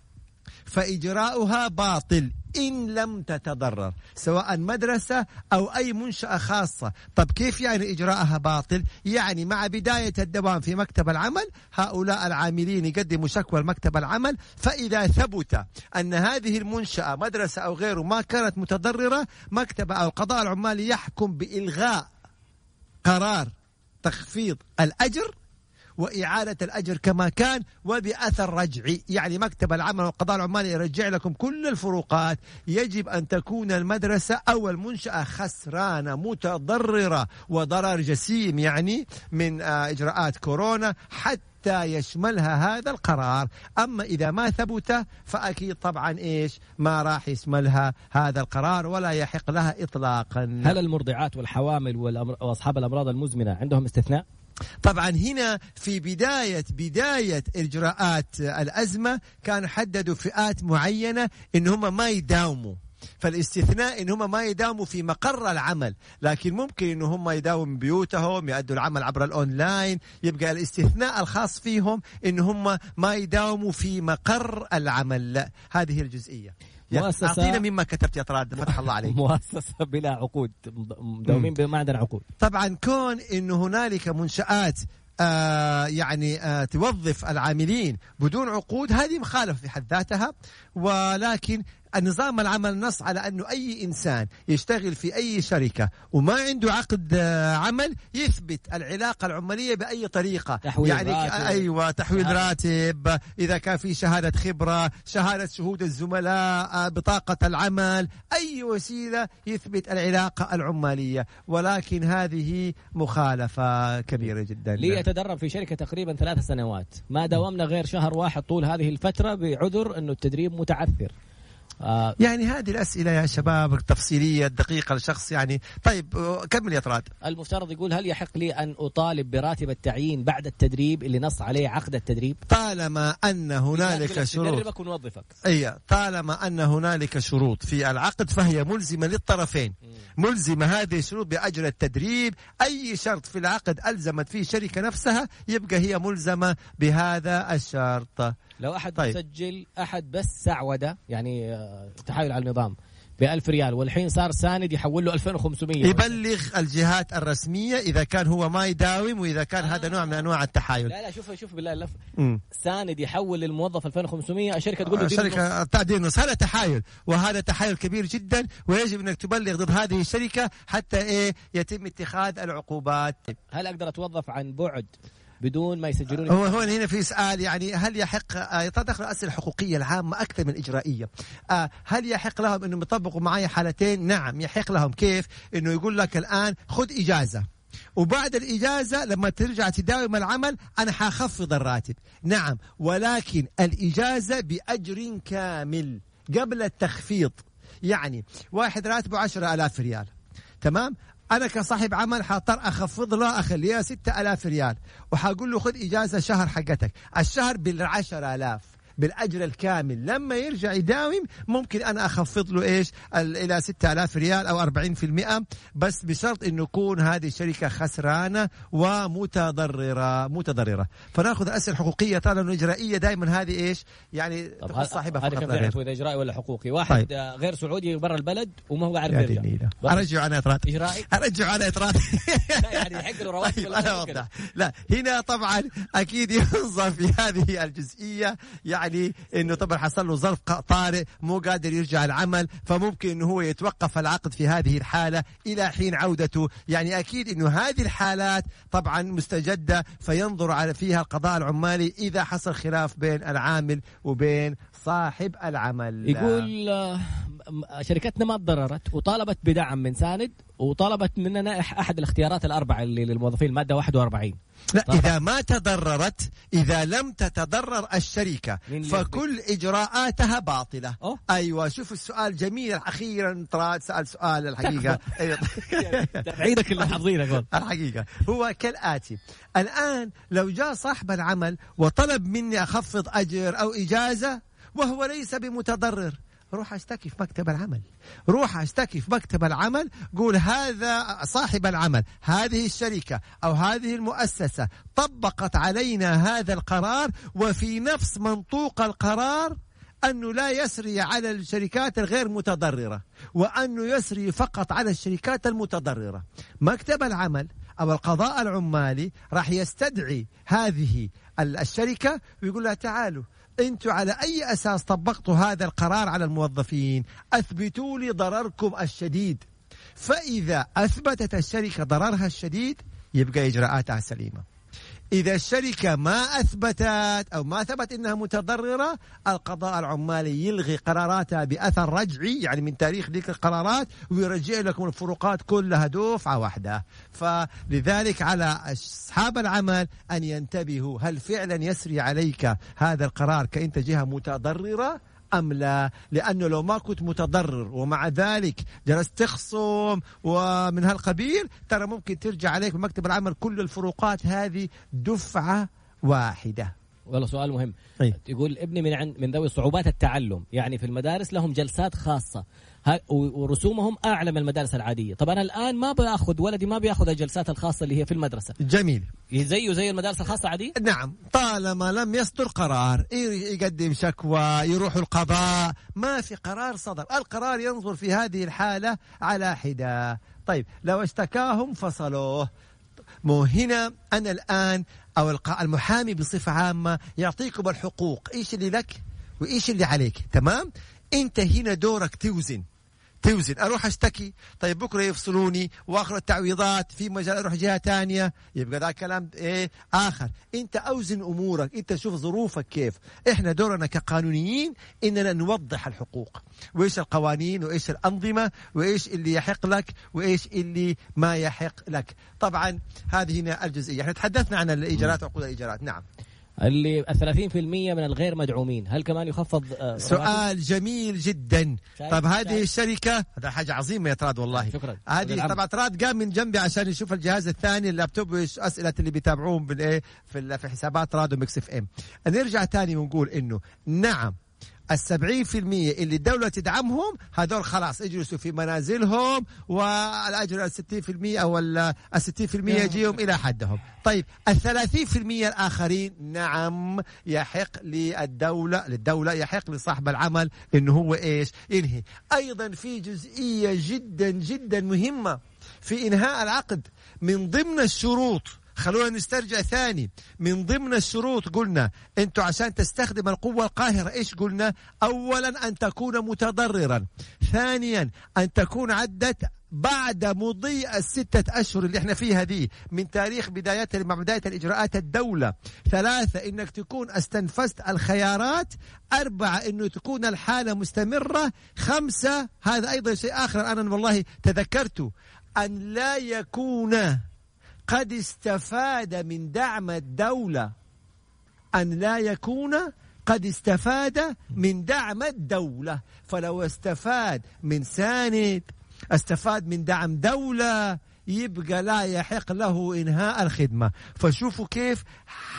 Speaker 4: فإجراؤها باطل إن لم تتضرر سواء مدرسة أو أي منشأة خاصة. طب كيف يعني إجراءها باطل؟ يعني مع بداية الدوام في مكتب العمل هؤلاء العاملين يقدموا شكوى لمكتب العمل فإذا ثبت أن هذه المنشأة مدرسة أو غيره ما كانت متضررة مكتب أو القضاء العمالي يحكم بإلغاء قرار تخفيض الأجر وإعادة الأجر كما كان وبأثر رجعي. يعني مكتب العمل والقضاء العمالي يرجع لكم كل الفروقات. يجب أن تكون المدرسة أو المنشأة خسرانة متضررة وضرر جسيم يعني من آه، إجراءات كورونا حتى يشملها هذا القرار. أما إذا ما ثبت فأكيد طبعا إيش؟ ما راح يشملها هذا القرار ولا يحق لها إطلاقا.
Speaker 2: هل المرضعات والحوامل وأصحاب الأمراض المزمنة عندهم استثناء؟
Speaker 4: طبعا هنا في بداية بداية إجراءات الأزمة كانوا حددوا فئات معينة إن هم ما يداوموا. فالاستثناء إن هم ما يداوموا في مقر العمل. لكن ممكن إن هم يداوموا بيوتهم يؤدوا العمل عبر الأونلاين. يبقى الاستثناء الخاص فيهم إن هم ما يداوموا في مقر العمل. هذه الجزئية. مؤسسة أعطينا مما كتبت يا طراد فتح الله عليك.
Speaker 2: مؤسسة بلا عقود مداومين بما عندنا عقود.
Speaker 4: طبعا كون انه هنالك منشآت آه يعني آه توظف العاملين بدون عقود هذه مخالفة في حد ذاتها ولكن النظام العمل نص على أنه أي إنسان يشتغل في أي شركة وما عنده عقد آه، عمل يثبت العلاقة العمالية بأي طريقة.
Speaker 2: تحويل
Speaker 4: يعني
Speaker 2: راتب.
Speaker 4: أيوة تحويل راتب إذا كان في شهادة خبرة شهادة شهود الزملاء آه، بطاقة العمل أي وسيلة يثبت العلاقة العمالية. ولكن هذه مخالفة كبيرة جدا.
Speaker 2: لي أتدرب في شركة تقريبا ثلاث سنوات. ما داومنا غير شهر واحد طول هذه الفترة بعذر أنه التدريب متعثر.
Speaker 4: آه يعني هذه الأسئلة يا شباب التفصيلية الدقيقة لشخص يعني. طيب كمل يا طراد.
Speaker 2: المفترض يقول هل يحق لي أن أطالب براتب التعيين بعد التدريب اللي نص عليه عقد التدريب؟
Speaker 4: طالما أن هنالك شروط.
Speaker 2: ندربك ونوظفك.
Speaker 4: أي طالما أن هنالك شروط في العقد فهي ملزمة للطرفين. ملزمة هذه الشروط بأجر التدريب. أي شرط في العقد ألزمت فيه الشركة نفسها يبقى هي ملزمة بهذا الشرط.
Speaker 2: لو أحد طيب. مسجل أحد بس سعودة يعني آه، تحايل على النظام ب 1000 ريال والحين صار ساند يحول له 2500
Speaker 4: يبلغ الجهات الرسمية إذا كان هو ما يداوم وإذا كان آه. هذا نوع من أنواع التحايل.
Speaker 2: لا لا شوف شوف بالله اللف ساند يحول للموظف 2500 الشركة تقول له
Speaker 4: الشركة تعطيني نص هذا تحايل وهذا تحايل كبير جدا ويجب أنك تبلغ ضد هذه الشركة حتى إيه يتم اتخاذ العقوبات.
Speaker 2: هل أقدر أتوظف عن بعد؟ بدون ما يسجلون
Speaker 4: هو هون هنا في سؤال يعني هل يحق آه تدخل الأسئلة الحقوقية العامة أكثر من الإجرائية. آه هل يحق لهم إنهم يطبقوا معي حالتين؟ نعم يحق لهم. كيف؟ إنه يقول لك الآن خذ إجازة. وبعد الإجازة لما ترجع تداوم العمل أنا حخفض الراتب. نعم ولكن الإجازة بأجر كامل قبل التخفيض. يعني واحد راتبه عشرة ألاف ريال. تمام؟ أنا كصاحب عمل حاضطر أخفض له اخليها 6000 ريال. وحاقول له خذ إجازة شهر حقتك. الشهر بال 10000 بالأجر الكامل. لما يرجع يداوم ممكن أنا أخفض له إيش؟ إلى 6000 ريال أو 40% بس بشرط إنه يكون هذه الشركة خسرانة ومتضررة. متضررة. فنأخذ أسئلة حقوقية. طالما انه إجرائية دائما هذه إيش؟ يعني
Speaker 2: تخص صاحبها فقط هذا غير. اذا إجرائي ولا حقوقي؟ واحد طيب. غير سعودي برا البلد وما هو عارف يرجع.
Speaker 4: أرجع على إطراد.
Speaker 2: إجرائي؟
Speaker 4: أرجع على إطراد.
Speaker 2: لا يعني حق له رواتب طيب
Speaker 4: لا هنا طبعا أكيد ينظر في هذه الجزئية. يعني يعني إنه طبعا حصل له ظرف طارئ مو قادر يرجع العمل فممكن إنه هو يتوقف العقد في هذه الحالة إلى حين عودته. يعني أكيد إنه هذه الحالات طبعا مستجدة فينظر على فيها القضاء العمالي إذا حصل خلاف بين العامل وبين صاحب العمل.
Speaker 2: يقول شركتنا ما تضررت وطالبت بدعم من ساند وطلبت مننا أحد الاختيارات الأربعة اللي للموظفين الماده 41
Speaker 4: لا طبعا. إذا ما تضررت إذا لم تتضرر الشركة فكل إجراءاتها باطلة. أوه؟ أيوه شوف السؤال جميل. أخيرا طراد سأل سؤال الحقيقة.
Speaker 2: عيدك اللي حافظينه
Speaker 4: الحقيقة. هو كالآتي. الآن لو جاء صاحب العمل وطلب مني أخفض أجر أو إجازة وهو ليس بمتضرر روح أشتكي في مكتب العمل. روح أشتكي في مكتب العمل قول هذا صاحب العمل هذه الشركة أو هذه المؤسسة طبقت علينا هذا القرار وفي نفس منطوق القرار أنه لا يسري على الشركات الغير متضررة وأنه يسري فقط على الشركات المتضررة. مكتب العمل أو القضاء العمالي راح يستدعي هذه الشركة ويقول لها تعالوا أنتم على أي أساس طبقتوا هذا القرار على الموظفين؟ أثبتوا لي ضرركم الشديد. فإذا أثبتت الشركة ضررها الشديد يبقى إجراءاتها سليمة. إذا الشركة ما أثبتت أو ما ثبت أنها متضررة القضاء العمالي يلغي قراراتها بأثر رجعي يعني من تاريخ ذيك القرارات ويرجع لكم الفروقات كلها دفعة واحدة. فلذلك على أصحاب العمل أن ينتبهوا هل فعلا يسري عليك هذا القرار كأنت جهة متضررة؟ أم لا؟ لأنه لو ما كنت متضرر ومع ذلك جلست تخصم ومن هالقبيل ترى ممكن ترجع عليك بمكتب العمل كل الفروقات هذه دفعة واحدة.
Speaker 2: والله سؤال مهم. أي. يقول ابني من عند من ذوي صعوبات التعلم. يعني في المدارس لهم جلسات خاصة. ورسومهم أعلى من المدارس العادية. طب أنا الآن ما بآخذ ولدي ما بياخذ الجلسات الخاصة اللي هي في المدرسة.
Speaker 4: جميل.
Speaker 2: زيه زي المدارس الخاصة العاديه
Speaker 4: نعم. طالما لم يصدر قرار يقدم شكوى يروح القضاء ما في قرار صدر. القرار ينظر في هذه الحالة على حدة. طيب لو اشتكاهم فصلوه. مو هنا أنا الآن أو المحامي بصفة عامة يعطيكم الحقوق إيش اللي لك وإيش اللي عليك؟ تمام؟ أنت هنا دورك توزن. توزن. أروح أشتكي. طيب بكرة يفصلوني. وآخر التعويضات. في مجال أروح جهة ثانية يبقى ذا كلام إيه؟ آخر. أنت أوزن أمورك. أنت شوف ظروفك كيف. إحنا دورنا كقانونيين إننا نوضح الحقوق. وإيش القوانين؟ وإيش الأنظمة؟ وإيش اللي يحق لك؟ وإيش اللي ما يحق لك؟ طبعا هذه هنا الجزئية. إحنا تحدثنا عن الإيجارات وعقود الإيجارات. نعم.
Speaker 2: اللي 30% من الغير مدعومين. هل كمان يخفض
Speaker 4: آه سؤال جميل جدا. طب هذه الشركة هذا حاجة عظيمة يا طراد والله.
Speaker 2: شكرا.
Speaker 4: هذه طبعا طراد قام من جنبي عشان يشوف الجهاز الثاني اللابتوب أسئلة اللي بيتابعون بالايه في في حسابات طراد و Mix FM. نرجع ثاني ونقول إنه نعم السبعين في المية اللي الدولة تدعمهم هذول خلاص يجلسوا في منازلهم والأجر الستين في المية أو الستين في المية يجيهم إلى حدهم. طيب الثلاثين في المية الآخرين نعم يحق للدولة للدولة يحق لصاحب العمل إنه هو إيش؟ ينهي. أيضا في جزئية جدا جدا مهمة في إنهاء العقد من ضمن الشروط خلونا نسترجع ثاني. من ضمن الشروط قلنا أنتوا عشان تستخدم القوة القاهرة إيش قلنا؟ اولا أن تكون متضررا. ثانيا أن تكون عدت بعد مضي الستة أشهر اللي إحنا فيها دي من تاريخ بدايتها مع بداية الإجراءات الدولة. ثلاثة إنك تكون استنفذت الخيارات. أربعة إنه تكون الحالة مستمرة. خمسة هذا أيضا شيء آخر أنا والله تذكرته أن لا يكون قد استفاد من دعم الدولة أن لا يكون قد استفاد من دعم الدولة. فلو استفاد من ساند استفاد من دعم دولة يبقى لا يحق له إنهاء الخدمة. فشوفوا كيف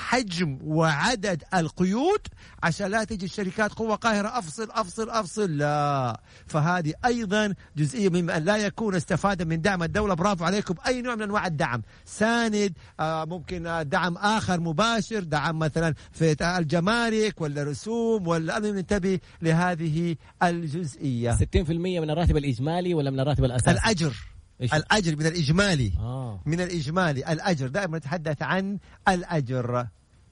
Speaker 4: حجم وعدد القيود عشان لا تجي الشركات قوة قاهرة أفصل أفصل أفصل. لا. فهذه أيضا جزئية مما لا يكون استفادة من دعم الدولة. برافو عليكم. أي نوع من أنواع الدعم؟ ساند آه ممكن دعم آخر مباشر دعم مثلا في الجمارك ولا رسوم ولا ننتبه لهذه الجزئية.
Speaker 2: 60% من الراتب الإجمالي ولا من الراتب الأساسي؟
Speaker 4: الأجر. إيش؟ الأجر من الإجمالي.
Speaker 2: آه.
Speaker 4: من الإجمالي. الأجر. دائما نتحدث عن الأجر.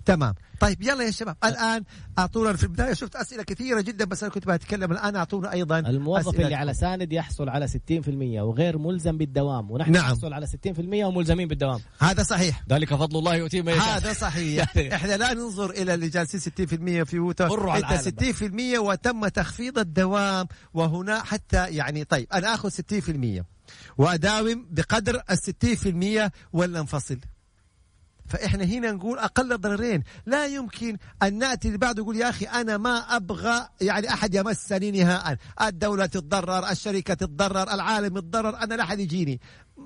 Speaker 4: تمام. طيب يلا يا شباب. الآن أعطونا في البداية شفت أسئلة كثيرة جدا بس أنا كنت بتكلم الآن. أعطونا أيضا
Speaker 2: الموظف اللي على ساند يحصل على 60% وغير ملزم بالدوام. ونحن
Speaker 4: نعم.
Speaker 2: نحصل على 60% وملزمين بالدوام.
Speaker 4: هذا صحيح.
Speaker 2: ذلك فضل الله يؤتيه من يشاء.
Speaker 4: هذا صحيح. إحنا لا ننظر إلى اللي جالسين 60% في ووتا انت
Speaker 2: العالم.
Speaker 4: 60% وتم تخفيض الدوام وهنا حتى يعني طيب أنا آخذ 60% وأداوم بقدر ال 60% ولا انفصل فإحنا هنا نقول أقل الضررين لا يمكن أن نأتي اللي بعده يقول يا أخي أنا ما أبغى يعني أحد يمسني نهائيا الدولة تتضرر الشركة تتضرر العالم يتضرر أنا لا أحد يجيني.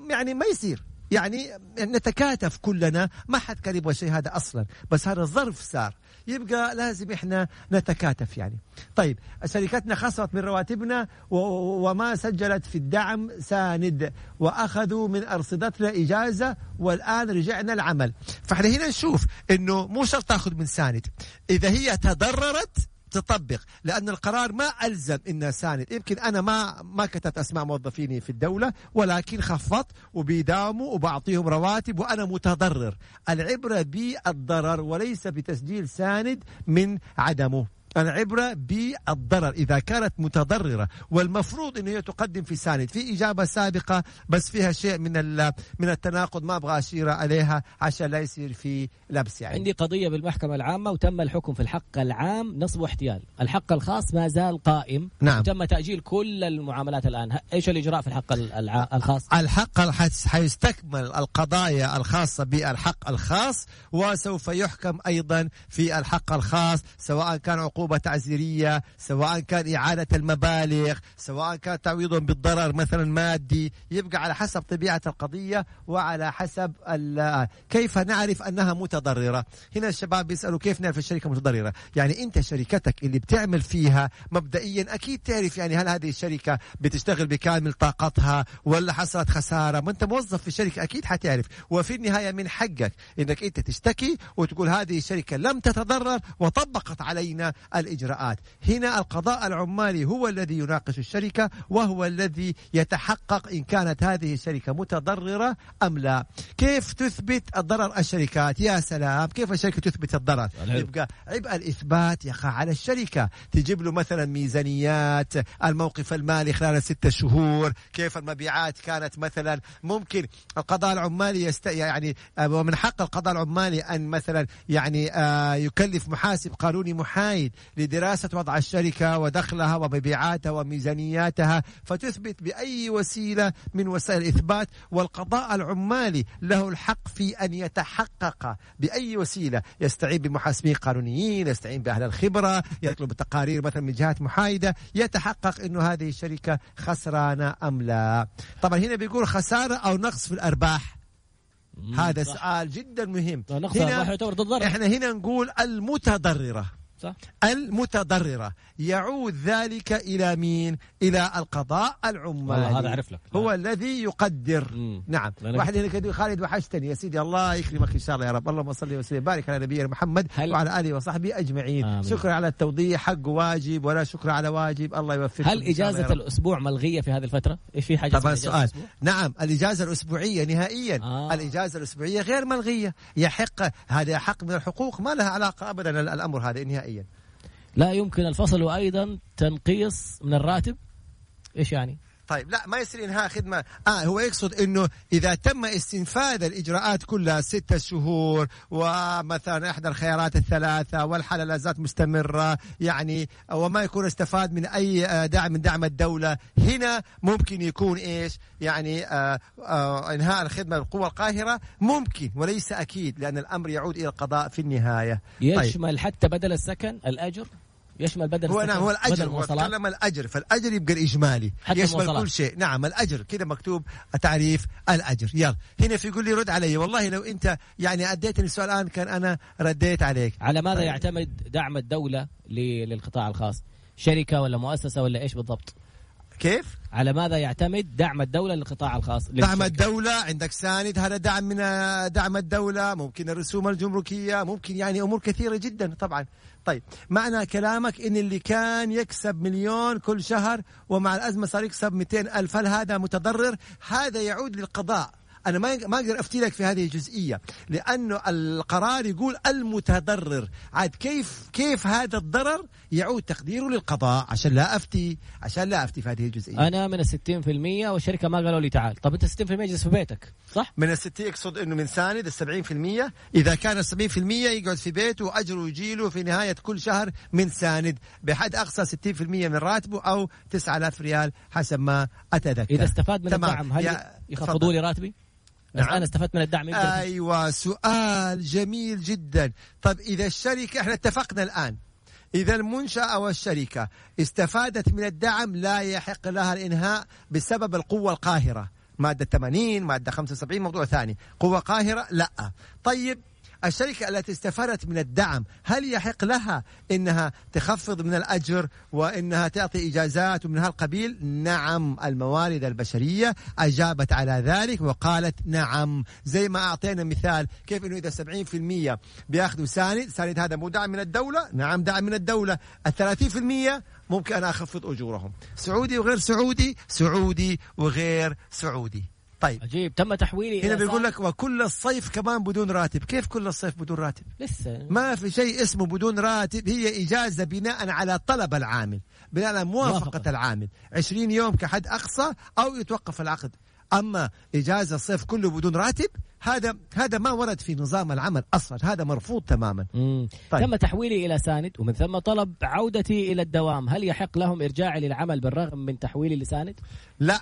Speaker 4: يعني ما يصير. يعني نتكاتف كلنا ما حد كان يبغى هذا أصلا. بس هذا الظرف صار يبقى لازم إحنا نتكاتف يعني. طيب شركتنا خسرت من رواتبنا وما سجلت في الدعم ساند وأخذوا من أرصدتنا إجازة والآن رجعنا العمل. فاحنا هنا نشوف إنه مو شرط تاخذ من ساند. إذا هي تضررت تطبق لأن القرار ما ألزم انها ساند يمكن أنا ما ما كتبت أسماء موظفيني في الدولة ولكن خفضت وبيداوموا وبعطيهم رواتب وأنا متضرر. العبرة بالضرر وليس بتسجيل ساند من عدمه. العبرة بالضرر إذا كانت متضررة والمفروض أنه هي تقدم في ساند في إجابة سابقة بس فيها شيء من من التناقض ما أبغى أشير عليها عشان لا يصير في لبس يعني.
Speaker 2: عندي قضية بالمحكمة العامة وتم الحكم في الحق العام نصب واحتيال. الحق الخاص ما زال قائم
Speaker 4: نعم.
Speaker 2: وتم تأجيل كل المعاملات الآن. إيش الإجراء في الحق الخاص؟
Speaker 4: الحق حيستكمل القضايا الخاصة بالحق الخاص وسوف يحكم أيضا في الحق الخاص سواء كان عقوبة تعزيرية سواء كان إعادة المبالغ سواء كان تعويض بالضرر مثلا مادي يبقى على حسب طبيعة القضية وعلى حسب كيف نعرف أنها متضررة. هنا الشباب بيسألوا كيف نعرف الشركة متضررة؟ يعني أنت شركتك اللي بتعمل فيها مبدئيا أكيد تعرف يعني هل هذه الشركة بتشتغل بكامل طاقتها ولا حصلت خسارة. ما أنت موظف في الشركة أكيد حتعرف. وفي النهاية من حقك أنك أنت تشتكي وتقول هذه الشركة لم تتضرر وطبقت علينا الإجراءات. هنا القضاء العمالي هو الذي يناقش الشركة وهو الذي يتحقق إن كانت هذه الشركة متضررة أم لا. كيف تثبت الضرر الشركات؟ يا سلام كيف الشركة تثبت الضرر. يبقى عبء الإثبات يقع على الشركة. تجيب له مثلا ميزانيات الموقف المالي خلال الستة شهور كيف المبيعات كانت مثلا. ممكن القضاء العمالي يست... يعني ومن حق القضاء العمالي أن مثلا يعني آه، يكلف محاسب قانوني محايد. لدراسة وضع الشركة ودخلها ومبيعاتها وميزانياتها فتثبت بأي وسيلة من وسائل الإثبات والقضاء العمالي له الحق في أن يتحقق بأي وسيلة. يستعين بمحاسبين قانونيين يستعين بأهل الخبرة يطلب تقارير مثلا من جهات محايدة يتحقق أنه هذه الشركة خسرانة أم لا. طبعا هنا بيقول خسارة أو نقص في الأرباح. هذا
Speaker 2: صح.
Speaker 4: سؤال جدا مهم.
Speaker 2: ضرر.
Speaker 4: إحنا هنا نقول المتضررة.
Speaker 2: صح؟
Speaker 4: المتضررة. يعود ذلك إلى مين؟ إلى القضاء العمالي
Speaker 2: والله هذا أعرف لك.
Speaker 4: هو
Speaker 2: نعم.
Speaker 4: الذي يقدر.
Speaker 2: مم.
Speaker 4: نعم. واحد هنا كده خالد وحشتني. يا سيدي الله يكرمك إن شاء الله يا رب. اللهم صل وسلم. وبارك على نبينا محمد
Speaker 2: هل-
Speaker 4: وعلى آله وصحبه أجمعين.
Speaker 2: آمين.
Speaker 4: شكرا على التوضيح. حق واجب ولا شكر على واجب. الله يوفقك
Speaker 2: هل إجازة الأسبوع ملغية في هذه الفترة؟ إيش في حاجة
Speaker 4: طبعا
Speaker 2: الأسبوع؟
Speaker 4: نعم. الإجازة الأسبوعية نهائيا.
Speaker 2: آه.
Speaker 4: الإجازة الأسبوعية غير ملغية. يحق هذا حق من الحقوق. ما لها علاقة أبدا ال- الأمر هذا. نهائيا.
Speaker 2: لا يمكن الفصل وأيضا تنقيص من الراتب إيش يعني؟
Speaker 4: طيب لا ما يصير إنهاء خدمة. آه هو يقصد إنه إذا تم استنفاذ الإجراءات كلها ستة شهور ومثلا إحدى الخيارات الثلاثة والحالة لا زالت مستمرة يعني وما يكون استفاد من أي آه، دعم من دعم الدولة هنا ممكن يكون إيش؟ يعني آه آه إنهاء الخدمة بالقوه القاهرة ممكن وليس أكيد لأن الأمر يعود إلى القضاء في النهاية. طيب.
Speaker 2: يشمل حتى بدل السكن الأجر؟ يشمل بدل
Speaker 4: هو نعم هو الأجر هو تكلم الأجر فالأجر يبقى الإجمالي
Speaker 2: حتى
Speaker 4: يشمل
Speaker 2: المواصلات.
Speaker 4: كل شيء نعم الأجر كذا مكتوب تعريف الأجر يلا هنا في يقول لي رد علي والله لو أنت يعني أديتني السؤال الآن كان أنا رديت عليك
Speaker 2: على ماذا
Speaker 4: طيب.
Speaker 2: يعتمد دعم الدولة ل- للقطاع الخاص؟ شركة ولا مؤسسة ولا إيش بالضبط؟
Speaker 4: كيف
Speaker 2: على ماذا يعتمد دعم الدولة للقطاع الخاص؟
Speaker 4: دعم
Speaker 2: للشركة؟
Speaker 4: الدولة عندك ساند هذا دعم من دعم الدولة ممكن الرسوم الجمركية ممكن يعني أمور كثيرة جدا طبعا طيب معنى كلامك إن اللي كان يكسب مليون كل شهر ومع الأزمة صار يكسب 200 ألف هل هذا متضرر هذا يعود للقضاء أنا ما ما أقدر أفتي لك في هذه الجزئية لأنه القرار يقول المتضرر عاد كيف كيف هذا الضرر يعود تقديره للقضاء عشان لا أفتي عشان لا أفتي في هذه الجزئية
Speaker 2: أنا من في المية والشركة ما قالوا لي تعال طب أنت 60% اجلس في بيتك صح؟
Speaker 4: من الستين يقصد إنه من ساند في المية إذا كان في المية يقعد في بيته وأجره يجيله في نهاية كل شهر من ساند بحد أقصى ستين في المية من راتبه أو تسعة آلاف ريال حسب ما أتذكر
Speaker 2: إذا استفاد من
Speaker 4: تمام.
Speaker 2: الدعم هل يخفضوا. لي راتبي؟
Speaker 4: نعم.
Speaker 2: أنا استفدت من الدعم
Speaker 4: أيوه سؤال جميل جدا. طب إذا الشركة إحنا اتفقنا الآن. إذا المنشأة أو الشركة استفادت من الدعم لا يحق لها الإنهاء بسبب القوة القاهرة. مادة 80 مادة 75 موضوع ثاني. قوة قاهرة؟ لا. طيب الشركة التي استفادت من الدعم هل يحق لها إنها تخفض من الأجر وإنها تعطي إجازات ومن هالقبيل؟ نعم الموارد البشرية أجابت على ذلك وقالت نعم زي ما أعطينا مثال كيف إنه إذا 70% بياخذوا ساند، ساند هذا مو دعم من الدولة؟ نعم دعم من الدولة، ال 30% ممكن أنا أخفض أجورهم، سعودي وغير سعودي، سعودي وغير سعودي. طيب.
Speaker 2: عجيب. تم تحويلي
Speaker 4: هنا بيقول لك وكل الصيف كمان بدون راتب. كيف كل الصيف بدون راتب؟
Speaker 2: لسه.
Speaker 4: ما في شيء اسمه بدون راتب. هي إجازة بناء على طلب العامل بناء على موافقة,
Speaker 2: موافقة.
Speaker 4: العامل. 20 يوم كحد أقصى أو يتوقف العقد. أما إجازة الصيف كله بدون راتب هذا هذا ما ورد في نظام العمل أصلا. هذا مرفوض تماما.
Speaker 2: مم.
Speaker 4: طيب.
Speaker 2: تم تحويلي إلى ساند ومن ثم طلب عودتي إلى الدوام. هل يحق لهم إرجاعي للعمل بالرغم من تحويلي لساند؟
Speaker 4: لا.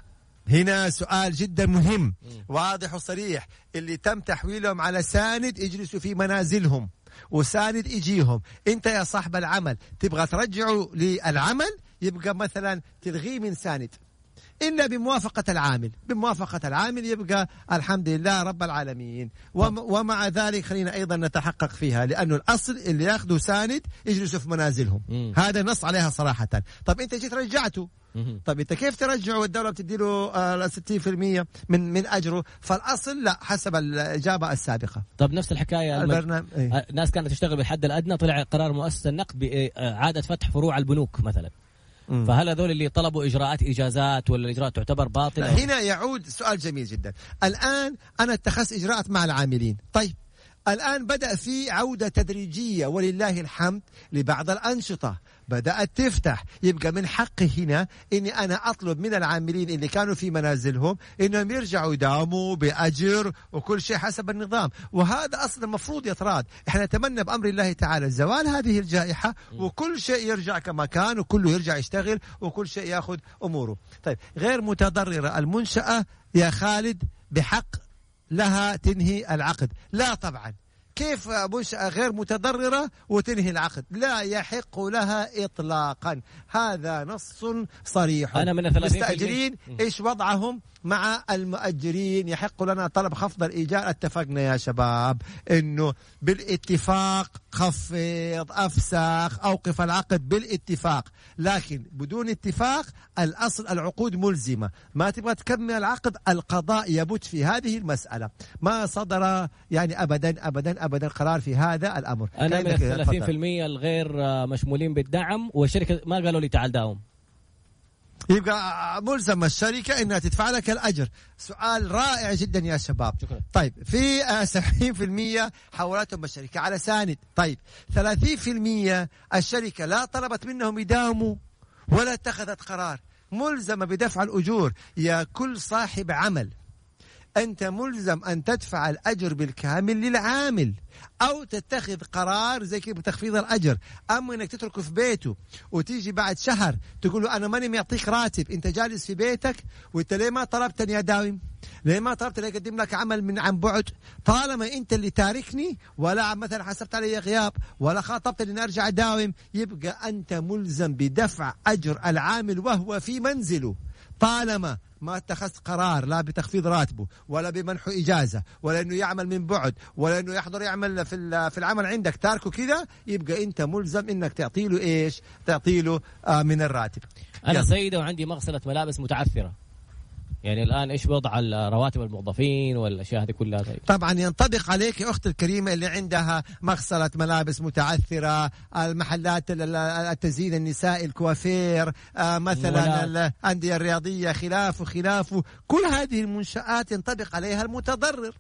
Speaker 4: هنا سؤال جدا مهم. واضح وصريح. اللي تم تحويلهم على ساند يجلسوا في منازلهم وساند يجيهم. انت يا صاحب العمل تبغى ترجعه للعمل؟ يبقى مثلا تلغيه من ساند. إلا بموافقة العامل. بموافقة العامل يبقى الحمد لله رب العالمين. وم ومع ذلك خلينا أيضا نتحقق فيها لأنه الأصل اللي ياخذوا ساند يجلسوا في منازلهم.
Speaker 2: مم.
Speaker 4: هذا نص عليها صراحة. طب أنت جيت رجعته. طيب أنت كيف ترجعه؟ والدولة بتدي له آه، 60% من من أجره. فالأصل لا حسب الإجابة السابقة.
Speaker 2: طب نفس الحكاية المج...
Speaker 4: البرنامج إيه.
Speaker 2: آه، ناس كانت تشتغل بالحد الأدنى طلع قرار مؤسسة النقد بإعادة فتح فروع البنوك مثلا.
Speaker 4: مم.
Speaker 2: فهل هذول اللي طلبوا إجراءات إجازات ولا الإجراءات تعتبر باطلة؟
Speaker 4: هنا يعود سؤال جميل جدا الآن أنا اتخذت إجراءات مع العاملين طيب الآن بدأ في عودة تدريجية ولله الحمد لبعض الأنشطة بدأت تفتح. يبقى من حقي هنا إني أنا أطلب من العاملين اللي كانوا في منازلهم إنهم يرجعوا يداوموا بأجر وكل شيء حسب النظام. وهذا أصلا المفروض يتراد. إحنا نتمنى بأمر الله تعالى زوال هذه الجائحة وكل شيء يرجع كما كان وكله يرجع يشتغل وكل شيء يأخذ أموره. طيب غير متضررة المنشأة يا خالد بحق لها تنهي العقد. لا طبعا. كيف منشأة غير متضررة وتنهي العقد؟ لا يحق لها إطلاقا. هذا نص صريح.
Speaker 2: أنا من الثلاثين في
Speaker 4: مستأجرين
Speaker 2: المية.
Speaker 4: إيش وضعهم؟ مع المؤجرين. يحق لنا طلب خفض الإيجار. اتفقنا يا شباب أنه بالاتفاق خفض أفسخ أوقف العقد بالاتفاق. لكن بدون اتفاق الأصل العقود ملزمة. ما تبغى تكمل العقد القضاء يبت في هذه المسألة. ما صدر يعني أبدا أبدا أبدا قرار في هذا الأمر.
Speaker 2: أنا من
Speaker 4: كأنك-
Speaker 2: ال
Speaker 4: تفضل.
Speaker 2: 30% الغير مشمولين بالدعم والشركة ما قالوا لي تعال داوم.
Speaker 4: يبقى ملزم الشركة إنها تدفع لك الأجر. سؤال رائع جدا يا شباب.
Speaker 2: شكرا.
Speaker 4: طيب في آه، 70% حولتهم الشركة على ساند. طيب 30% الشركة لا طلبت منهم يداوموا ولا اتخذت قرار. ملزمة بدفع الأجور يا كل صاحب عمل. أنت ملزم أن تدفع الأجر بالكامل للعامل. أو تتخذ قرار زي كذا بتخفيض الأجر. أما أنك تتركه في بيته وتيجي بعد شهر تقول له أنا ماني معطيك راتب أنت جالس في بيتك وأنت ليه ما طلبتني أداوم ليه ما طلبت لي أقدم لك عمل من عن بعد؟ طالما أنت اللي تاركني ولا مثلا حسبت علي غياب ولا خاطبت إني أرجع اداوم يبقى أنت ملزم بدفع أجر العامل وهو في منزله. طالما ما اتخذت قرار لا بتخفيض راتبه ولا بمنحه إجازة ولا إنه يعمل من بعد ولا إنه يحضر يعمل في في العمل عندك تاركه كذا يبقى أنت ملزم إنك تعطي له إيش؟ تعطي له آه من الراتب.
Speaker 2: أنا
Speaker 4: يلا.
Speaker 2: سيدة وعندي مغسلة ملابس متعثرة يعني الآن إيش وضع رواتب الموظفين والأشياء هذه كلها طيب
Speaker 4: طبعا ينطبق عليك يا أخت الكريمة اللي عندها مغسلة ملابس متعثرة المحلات ال- ال- التزيين النسائي الكوافير آه، مثلا. الأندية الرياضية خلافه خلافه كل هذه المنشآت ينطبق عليها المتضرر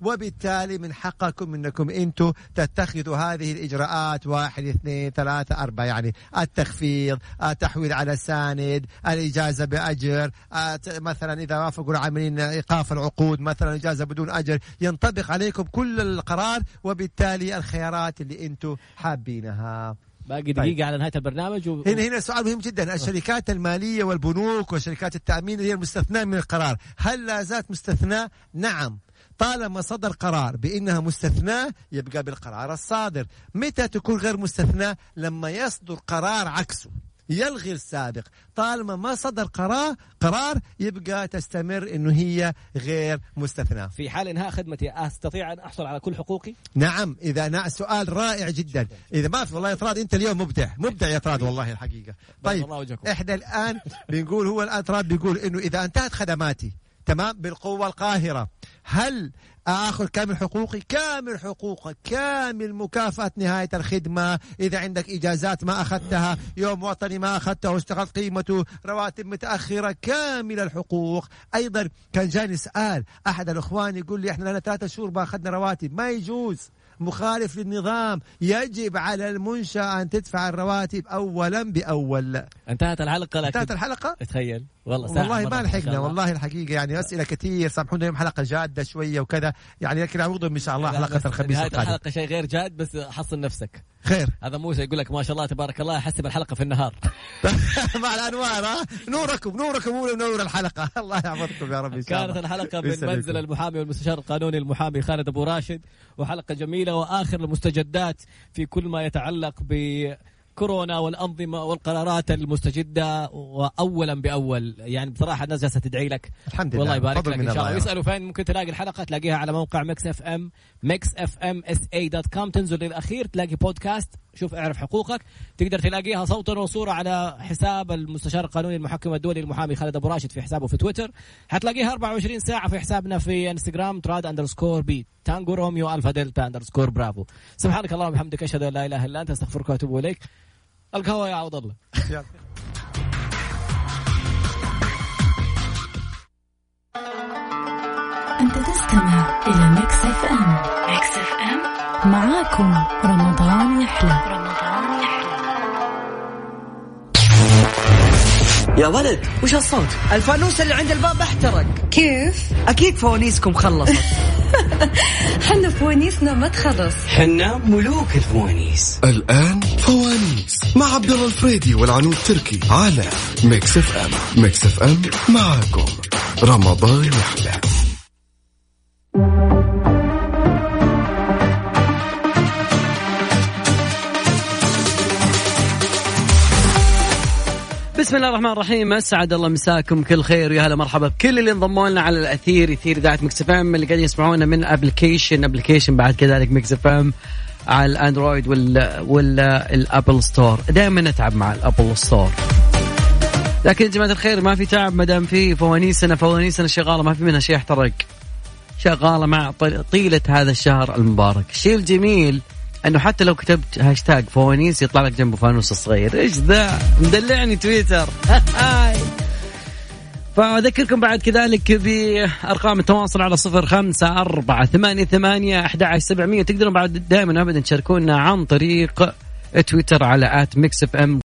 Speaker 4: وبالتالي من حقكم إنكم أنتم تتخذوا هذه الإجراءات واحد اثنين ثلاثة أربعة. يعني التخفيض التحويل على ساند الإجازة بأجر آه، مثلا إذا وافقوا العاملين إيقاف العقود مثلا إجازة بدون أجر. ينطبق عليكم كل القرار وبالتالي الخيارات اللي أنتم حابينها.
Speaker 2: باقي
Speaker 4: طيب.
Speaker 2: دقيقة على نهاية البرنامج و...
Speaker 4: هنا هنا سؤال مهم جدا. الشركات المالية والبنوك وشركات التأمين هي المستثناة من القرار. هل لا زالت مستثناة؟ نعم. طالما صدر قرار بأنها مستثناة يبقى بالقرار الصادر. متى تكون غير مستثناة؟ لما يصدر قرار عكسه. يلغي السابق. طالما ما صدر قرار قرار يبقى تستمر إنه هي غير مستثناة.
Speaker 2: في حال إنهاء خدمتي أستطيع أن أحصل على كل حقوقي؟
Speaker 4: نعم إذا نا سؤال رائع جدا. إذا ما في والله يا طراد أنت اليوم مبدع. مبدع يا طراد والله الحقيقة. طيب. إحنا الآن بنقول هو الان طراد بيقول إنه إذا انتهت خدماتي تمام؟ بالقوة القاهرة. هل اخذ كامل حقوقي؟ كامل حقوقك. كامل مكافأة نهاية الخدمة. إذا عندك إجازات ما أخذتها يوم وطني ما أخذته واشتغلت قيمته رواتب متأخرة كامل الحقوق. أيضا كان جاني سؤال. أحد الإخوان يقول لي إحنا لنا ثلاثة شهور ما أخذنا رواتب. ما يجوز. مخالف للنظام. يجب على المنشأة أن تدفع الرواتب أولا بأول.
Speaker 2: انتهت الحلقة لكن
Speaker 4: انتهت الحلقة؟
Speaker 2: تخيل. والله
Speaker 4: والله ما لحقنا
Speaker 2: الله.
Speaker 4: والله الحقيقة يعني أسئلة كثير سامحونا اليوم حلقة جادة شوية وكذا يعني لكن أعوذهم إن شاء الله
Speaker 2: بس
Speaker 4: الخميس القادم.
Speaker 2: الحلقة شيء غير جاد بس حصن نفسك.
Speaker 4: خير.
Speaker 2: هذا موسى يقول لك ما شاء الله تبارك الله حسب الحلقة في النهار.
Speaker 4: مع الأنوار ها؟ نوركم نوركم هو نور الحلقة. الله يحفظكم يا رب إن شاء
Speaker 2: كانت
Speaker 4: الله.
Speaker 2: الحلقة من. منزل المحامي والمستشار القانوني المحامي خالد أبو راشد وحلقة جميلة وآخر المستجدات في كل ما يتعلق ب كورونا والأنظمة والقرارات المستجدة واولا بأول. يعني بصراحة الناس جالسة تدعي لك.
Speaker 4: الحمد لله
Speaker 2: والله يبارك لك إن شاء
Speaker 4: الله.
Speaker 2: ويسالوا فين ممكن تلاقي الحلقة تلاقيها على موقع Mix FM Mix FM SA dot com. تنزل للأخير تلاقي بودكاست. شوف اعرف حقوقك تقدر تلاقيها صوتا وصورة على حساب المستشار القانوني المحكم الدولي المحامي خالد أبو راشد في حسابه في تويتر. حتلاقيها 24 ساعة في حسابنا في إنستغرام طراد underscore B Tango Romeo Alpha Delta underscore Bravo. سبحانك اللهم وبحمدك أشهد أن لا إله إلا أنت أستغفرك وأتوب إليك. القهوة يا عوض الله.
Speaker 4: يلا.
Speaker 5: أنت تستمع إلى Mix FM. Mix FM. معاكم رمضان يحلى. رمضان يحلى
Speaker 6: يا ولد وش هالصوت؟ الفانوس اللي عند الباب احترق.
Speaker 3: كيف؟
Speaker 6: أكيد فوانيسكم خلصت.
Speaker 3: حنا فوانيسنا ما تخلص.
Speaker 6: حنا ملوك الفوانيس.
Speaker 1: الآن فوانيس مع عبد الله الفريدي والعنود تركي على Mix FM Mix FM معاكم. رمضان يحلى.
Speaker 7: بسم الله الرحمن الرحيم. أسعد الله مساكم. كل خير. ويا هلا مرحبا. بكل اللي انضموا لنا على الأثير اثير إذاعة Mix FM اللي قاعدين يسمعونا من application. application بعد كذلك Mix FM على ال Android ولا ولا ال Apple Store. دائما نتعب مع ال Apple Store. لكن يا جماعة الخير ما في تعب ما دام في فوانيسنا فوانيسنا شغالة ما في منها شيء يحترق. شغالة مع طي- طيلة هذا الشهر المبارك. الشيء الجميل انه حتى لو كتبت هاشتاج فوانيس يطلع لك جنبه فانوس صغير إيش ذا؟ مدلعني تويتر. فأذكركم بعد كذلك بأرقام التواصل على صفر خمسة أربعة ثمانية ثمانية أحد سبعمية. تقدرون بعد دائما أبدا تشاركونا عن طريق تويتر على at Mix FM.